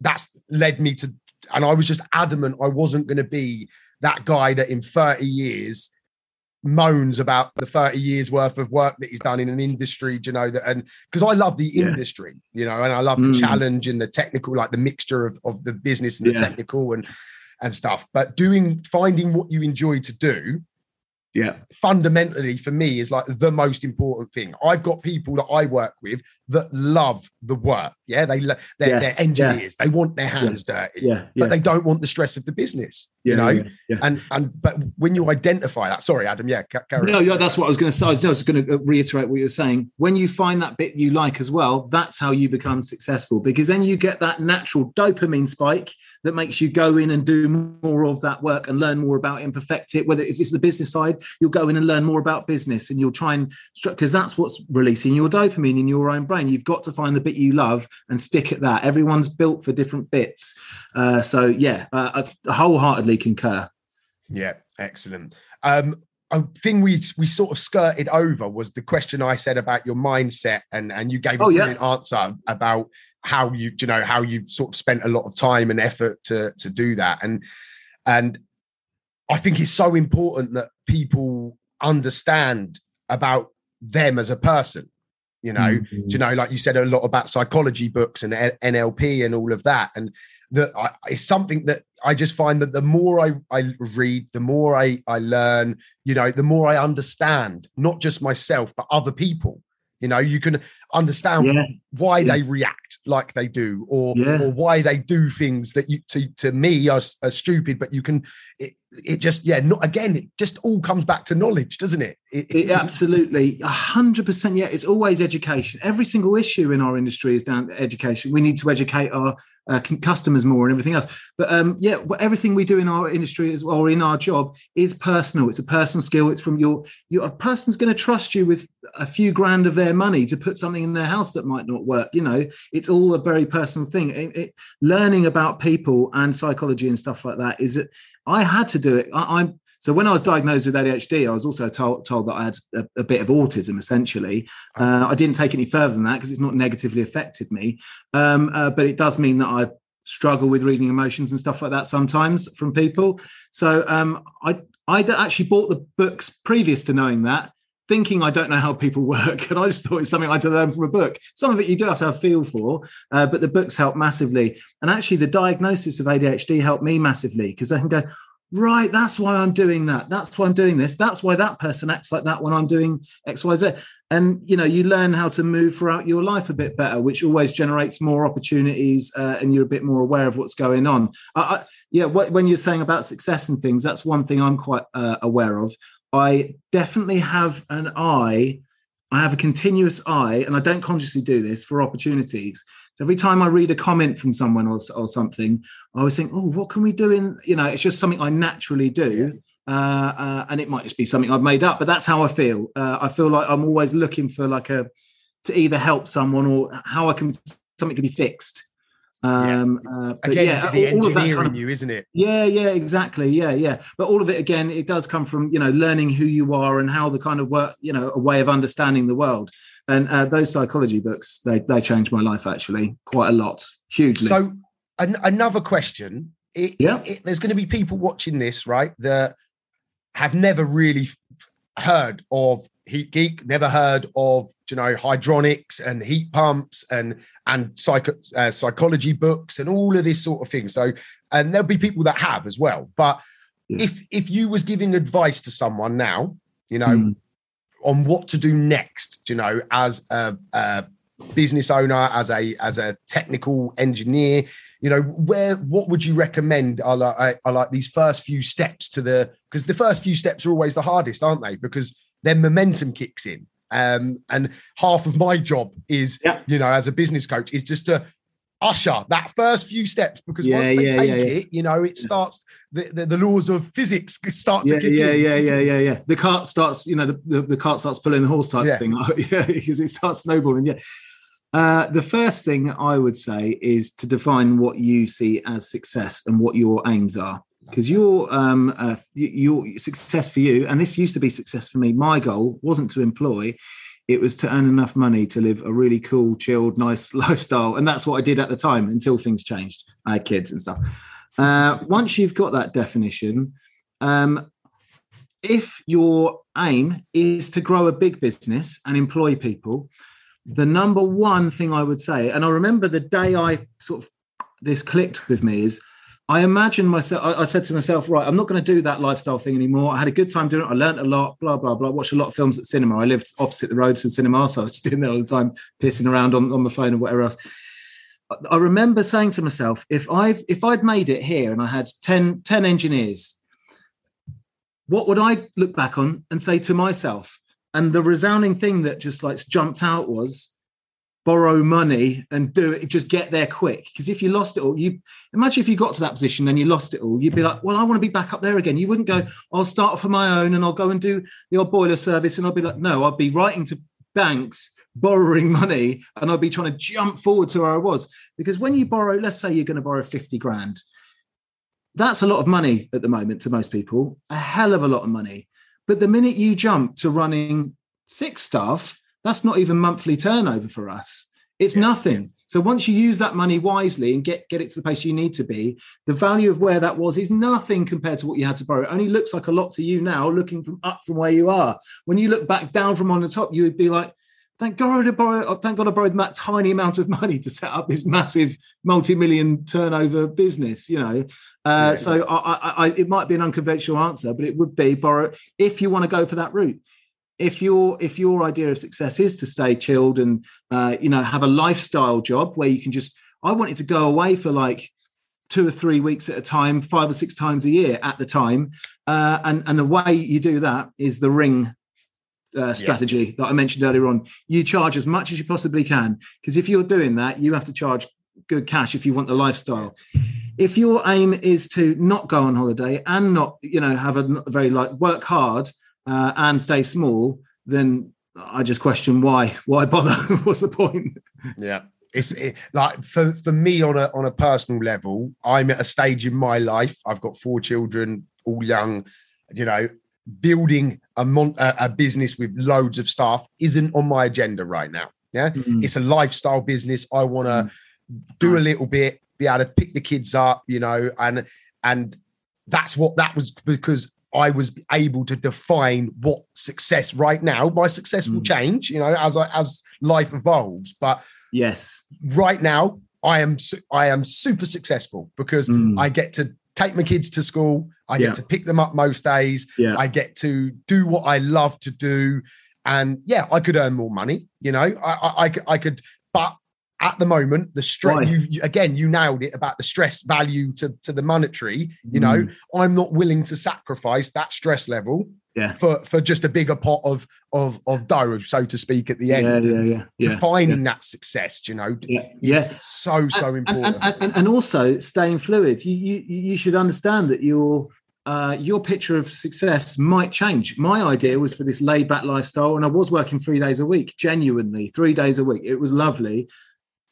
that's led me to. And I was just adamant I wasn't going to be that guy that in 30 years moans about the 30 years worth of work that he's done in an industry, you know, that and because I love the industry, you know, and I love the Mm. challenge and the technical, like the mixture of, of the business and the technical and and stuff. But doing finding what you enjoy to do yeah, fundamentally for me is like the most important thing. I've got people that I work with that love the work. Yeah, they lo- they're, Yeah, they're engineers. They want their hands dirty, yeah, but they don't want the stress of the business. yeah, you know, yeah, yeah. and and but when you identify that, sorry, Adam, yeah, ca- carry No, on. yeah, that's what I was going to say. I was just going to uh, reiterate what you were saying. When you find that bit you like as well, that's how you become successful because then you get that natural dopamine spike that makes you go in and do more of that work and learn more about it and perfect it. Whether if it's the business side, you'll go in and learn more about business and you'll try and because that's what's releasing your dopamine in your own brain. You've got to find the bit you love and stick at that. Everyone's built for different bits. Uh, so yeah, uh, I wholeheartedly concur. Yeah, excellent. Um, a thing we we sort of skirted over was the question I said about your mindset, and and you gave a Oh, yeah. brilliant answer about how you you know how you've sort of spent a lot of time and effort to to do that, and and I think it's so important that people understand about them as a person. You know, Mm. do you know, like you said a lot about psychology books and NLP and all of that, and that it's something that I just find that the more I, I read, the more I, I learn, you know, the more I understand not just myself but other people. You know, you can understand yeah, why yeah. they react like they do, or Yeah. or why they do things that you to to me are, are stupid. But you can, it, it just yeah, not again. It just all comes back to knowledge, doesn't it? It- It, absolutely, a hundred percent. Yeah, it's always education. Every single issue in our industry is down to education. We need to educate our uh, customers more and everything else. But um, yeah, but everything we do in our industry as well, or in our job is personal. It's a personal skill. It's from your your a person's going to trust you with a few grand of their money to put something in their house that might not work. You know, it's all a very personal thing. It, it, learning about people and psychology and stuff like that is that I had to do it. I, I'm so when I was diagnosed with ADHD, I was also told, told that I had a, a bit of autism. Essentially, uh, I didn't take any further than that because it's not negatively affected me. Um, uh, but it does mean that I struggle with reading emotions and stuff like that sometimes from people. So um, I I actually bought the books previous to knowing that. Thinking I don't know how people [LAUGHS] work, and I just thought it's something I had to learn from a book. Some of it you do have to have feel for, uh, but the books help massively. And actually, the diagnosis of ADHD helped me massively because I can go, right, that's why I'm doing that. That's why I'm doing this. That's why that person acts like that when I'm doing X, Y, Z. And you know, you learn how to move throughout your life a bit better, which always generates more opportunities, uh, and you're a bit more aware of what's going on. I, I, yeah, when you're saying about success and things, that's one thing I'm quite uh, aware of. I definitely have an eye. I have a continuous eye, and I don't consciously do this for opportunities. So every time I read a comment from someone or, or something, I always think, oh, what can we do in, you know, it's just something I naturally do. Uh, uh, and it might just be something I've made up, but that's how I feel. Uh, I feel like I'm always looking for like a, to either help someone or how I can, something can be fixed. Um, yeah. Uh, again, yeah, the engineering kind of, you, isn't it? Yeah, yeah, exactly. Yeah, yeah. But all of it again, it does come from you know learning who you are and how the kind of work, you know, a way of understanding the world and uh, those psychology books they they changed my life actually quite a lot hugely so an- another question it, yeah it, it, there's going to be people watching this right that have never really heard of heat geek never heard of you know hydronics and heat pumps and and uh, psychology books and all of this sort of thing. So and there'll be people that have as well. But yeah. if if you was giving advice to someone now you know mm on what to do next you know as a, a, business owner as a as a technical engineer you know where what would you recommend are like, are like these first few steps to the because the first few steps are always the hardest aren't they because then momentum kicks in um and half of my job is yeah. you know as a business coach is just to usher that first few steps because yeah, once they yeah, take yeah, it, you know, it starts the, the, the, laws of physics [LAUGHS] start to kick yeah, in. Yeah, yeah, yeah, yeah. Yeah. The cart starts, you know, the, the, the cart starts pulling the horse type thing. [LAUGHS] yeah, because it starts snowballing. Yeah. Uh, the first thing I would say is to define what you see as success and what your aims are. Because your um, uh, your success for you, and this used to be success for me. My goal wasn't to employ; it was to earn enough money to live a really cool, chilled, [LAUGHS] nice lifestyle. And that's what I did at the time until things changed. I had kids and stuff. Uh, once you've got that definition, um, if your aim is to grow a big business and employ people, the number one thing I would say, and I remember the day I sort of this clicked with me is I imagine myself, I, I, said to myself, right, I'm not going to do that lifestyle thing anymore. I had a good time doing it. I learned a lot, blah, blah, blah. Watched a lot of films at cinema. I lived opposite the road to the cinema. So I was [LAUGHS] in there all the time, pissing around on, on the phone and whatever else. I remember saying to myself, if I've if I'd made it here and I had 10, 10 engineers, what would I look back on and say to myself? And the resounding thing that just like jumped out was borrow money and do it just get there quick. Because if you lost it all you imagine if you got to that position and you lost it all you'd be like well i want to be back up there again. You wouldn't go i'll start off on my own and i'll go and do the old boiler service. And i'll be like no i'll be writing to banks borrowing money and i'll be trying to jump forward to where i was. Because when you borrow let's say you're going to borrow 50 grand that's a lot of money at the moment to most people a hell of a lot of money but the minute you jump to running six staff that's not even monthly turnover for us. It's yeah. nothing. So once you use that money wisely and get, get it to the place you need to be, the value of where that was is nothing compared to what you had to borrow. It only looks like a lot to you now, looking from up from where you are. When you look back down from on the top, you would be like, thank God I borrowed, thank God I borrowed that tiny amount of money to set up this massive multi-million turnover business, you know. Uh, yeah. So I, I, I, it might be an unconventional answer, but it would be borrow if you want to go for that route if your if your idea of success is to stay chilled and uh, you know have a lifestyle job where you can just i wanted to go away for like two or three weeks at a time five or six times a year at the time uh, and and the way you do that is the ring uh, strategy yeah. that i mentioned earlier on you charge as much as you possibly can because if you're doing that you have to charge good cash if you want the lifestyle if your aim is to not go on holiday and not you know have a very like work hard uh, and stay small, then I just question why. Why bother? [LAUGHS] What's the point? Yeah. It's it, like for, for me on a on a personal level, I'm at a stage in my life. I've got four children, all young. You know, building a mon- a, a business with loads of staff isn't on my agenda right now. Yeah, mm-hmm. it's a lifestyle business. I want to mm-hmm. do nice. a little bit, be able to pick the kids up, you know, and and that's what that was because I was able to define what success right now. My success will mm. change, you know, as I, as life evolves. But yes, right now I am I am super successful because mm. I get to take my kids to school. I get Yeah. to pick them up most days. Yeah. I get to do what I love to do. And yeah, I could earn more money, you know, I I could, but at the moment, the stress, you, again, you nailed it about the stress value to, to the monetary, you know, Mm. I'm not willing to sacrifice that stress level Yeah. for, for just a bigger pot of, of, of dough, so to speak, at the end. Yeah, yeah, yeah, yeah. Defining that success, you know, Yeah, yeah. so, so and, important. and, and, and also staying fluid. You, you you should understand that your uh, your picture of success might change. My idea was for this laid back lifestyle, and I was working three days a week, genuinely three days a week. It was lovely.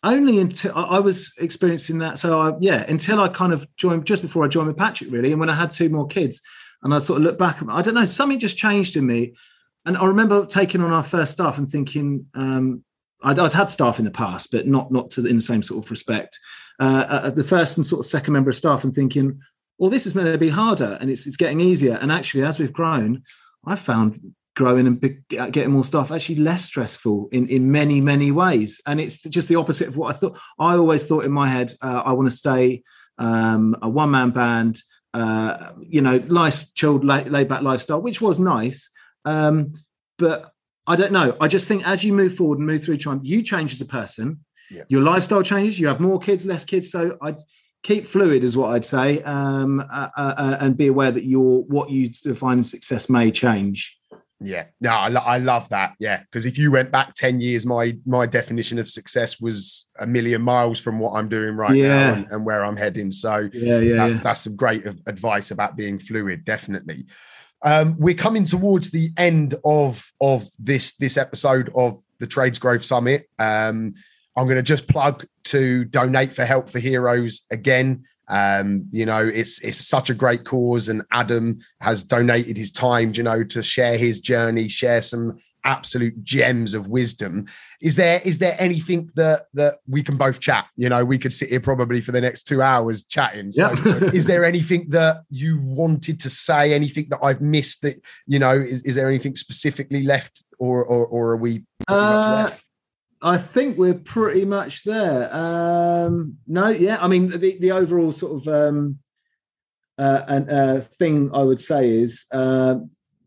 Only until I I was experiencing that. So I, yeah, until I kind of joined just before I joined with Patrick, really, and when I had two more kids, and I sort of look back, I don't know, something just changed in me. And I remember taking on our first staff and thinking, um, I'd, I'd had staff in the past, but not not to in the same sort of respect. Uh, uh, the first and sort of second member of staff, and thinking, well, this is going to be harder, and it's it's getting easier. And actually, as we've grown, I've found growing and big, getting more staff actually less stressful in in many many ways. And it's just the opposite of what I thought. I always thought in my head, uh, I want to stay um, a one man band. Uh, you know, nice, chilled, laid, laid back lifestyle, which was nice. Um, but I don't know. I just think as you move forward and move through time, you change as a person. Yeah. Your lifestyle changes. You have more kids, less kids. So I keep fluid, is what I'd say, um, uh, uh, uh, and be aware that your what you define as success may change. Yeah, no, I, lo- I love that. Yeah, because if you went back ten years, my my definition of success was a million miles from what I'm doing right Yeah. now and, and where I'm heading. So Yeah, yeah, that's that's some great advice about being fluid. Definitely. Um, we're coming towards the end of of this this episode of the Trades Growth Summit. Um, I'm going to just plug to donate for Help for Heroes again. Um, you know, it's it's such a great cause, and Adam has donated his time, you know, to share his journey, share some absolute gems of wisdom. Is there is there anything that that we can both chat? You know, we could sit here probably for the next two hours chatting. So Yeah. [LAUGHS] is there anything that you wanted to say? Anything that I've missed that you know? Is, is there anything specifically left, or or, or are we pretty much Uh, left? I think we're pretty much there. Um, no, yeah. I mean, the, the overall sort of um, uh, an, uh, thing I would say is uh,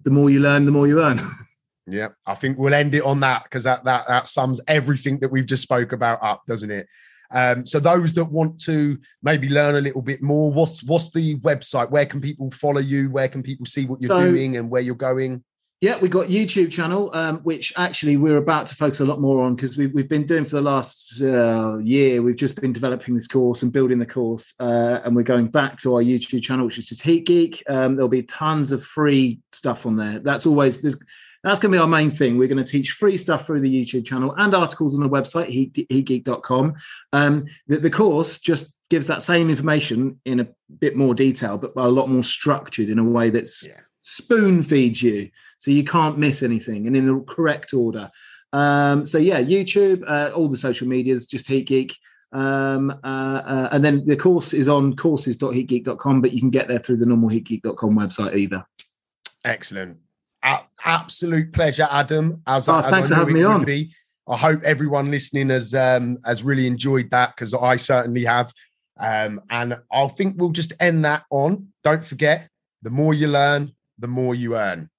the more you learn, the more you earn. [LAUGHS] Yeah, I think we'll end it on that because that that that sums everything that we've just spoke about up, doesn't it? Um, so those that want to maybe learn a little bit more, what's what's the website? Where can people follow you? Where can people see what you're So- doing and where you're going? Yeah, we got YouTube channel, um, which actually we're about to focus a lot more on because we've, we've been doing for the last uh, year. We've just been developing this course and building the course, uh, and we're going back to our YouTube channel, which is just Heat Geek. Um, there'll be tons of free stuff on there. That's always there's, that's going to be our main thing. We're going to teach free stuff through the YouTube channel and articles on the website heat, heatgeek.com. Um, the, the course just gives that same information in a bit more detail, but a lot more structured in a way that's Yeah. spoon feeds you so you can't miss anything and in the correct order. Um, so yeah, YouTube, uh, all the social medias, just Heat Geek. Um, uh, uh, and then the course is on courses.heatgeek.com, but you can get there through the normal heatgeek.com website either. Excellent. A- absolute pleasure, Adam. As, Oh, I- as thanks I for having me on. Be. I hope everyone listening has um, has really enjoyed that because I certainly have. Um, and I think we'll just end that on. Don't forget, the more you learn, the more you earn.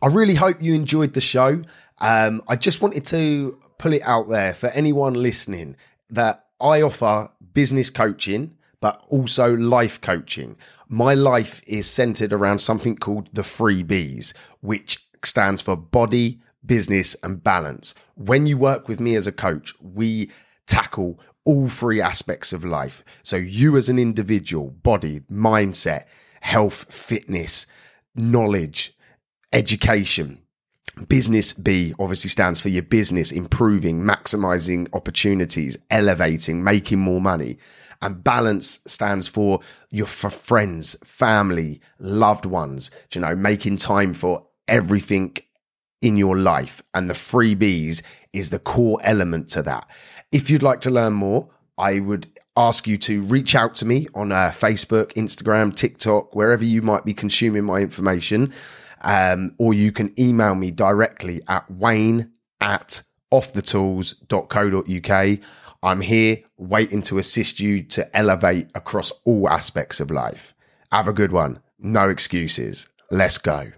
I really hope you enjoyed the show. Um, I just wanted to pull it out there for anyone listening that I offer business coaching, but also life coaching. My life is centered around something called the three B's, which stands for body, business, and balance. When you work with me as a coach, we tackle all three aspects of life. So, you as an individual, body, mindset, health, fitness, knowledge, education. Business B obviously stands for your business, improving, maximizing opportunities, elevating, making more money. And balance stands for your for friends, family, loved ones, you know, making time for everything in your life. And the three B's is the core element to that. If you'd like to learn more, I would ask you to reach out to me on uh, Facebook, Instagram, TikTok, wherever you might be consuming my information. Um, or you can email me directly at wayne at offthetools.co.uk. I'm here waiting to assist you to elevate across all aspects of life. Have a good one. No excuses. Let's go.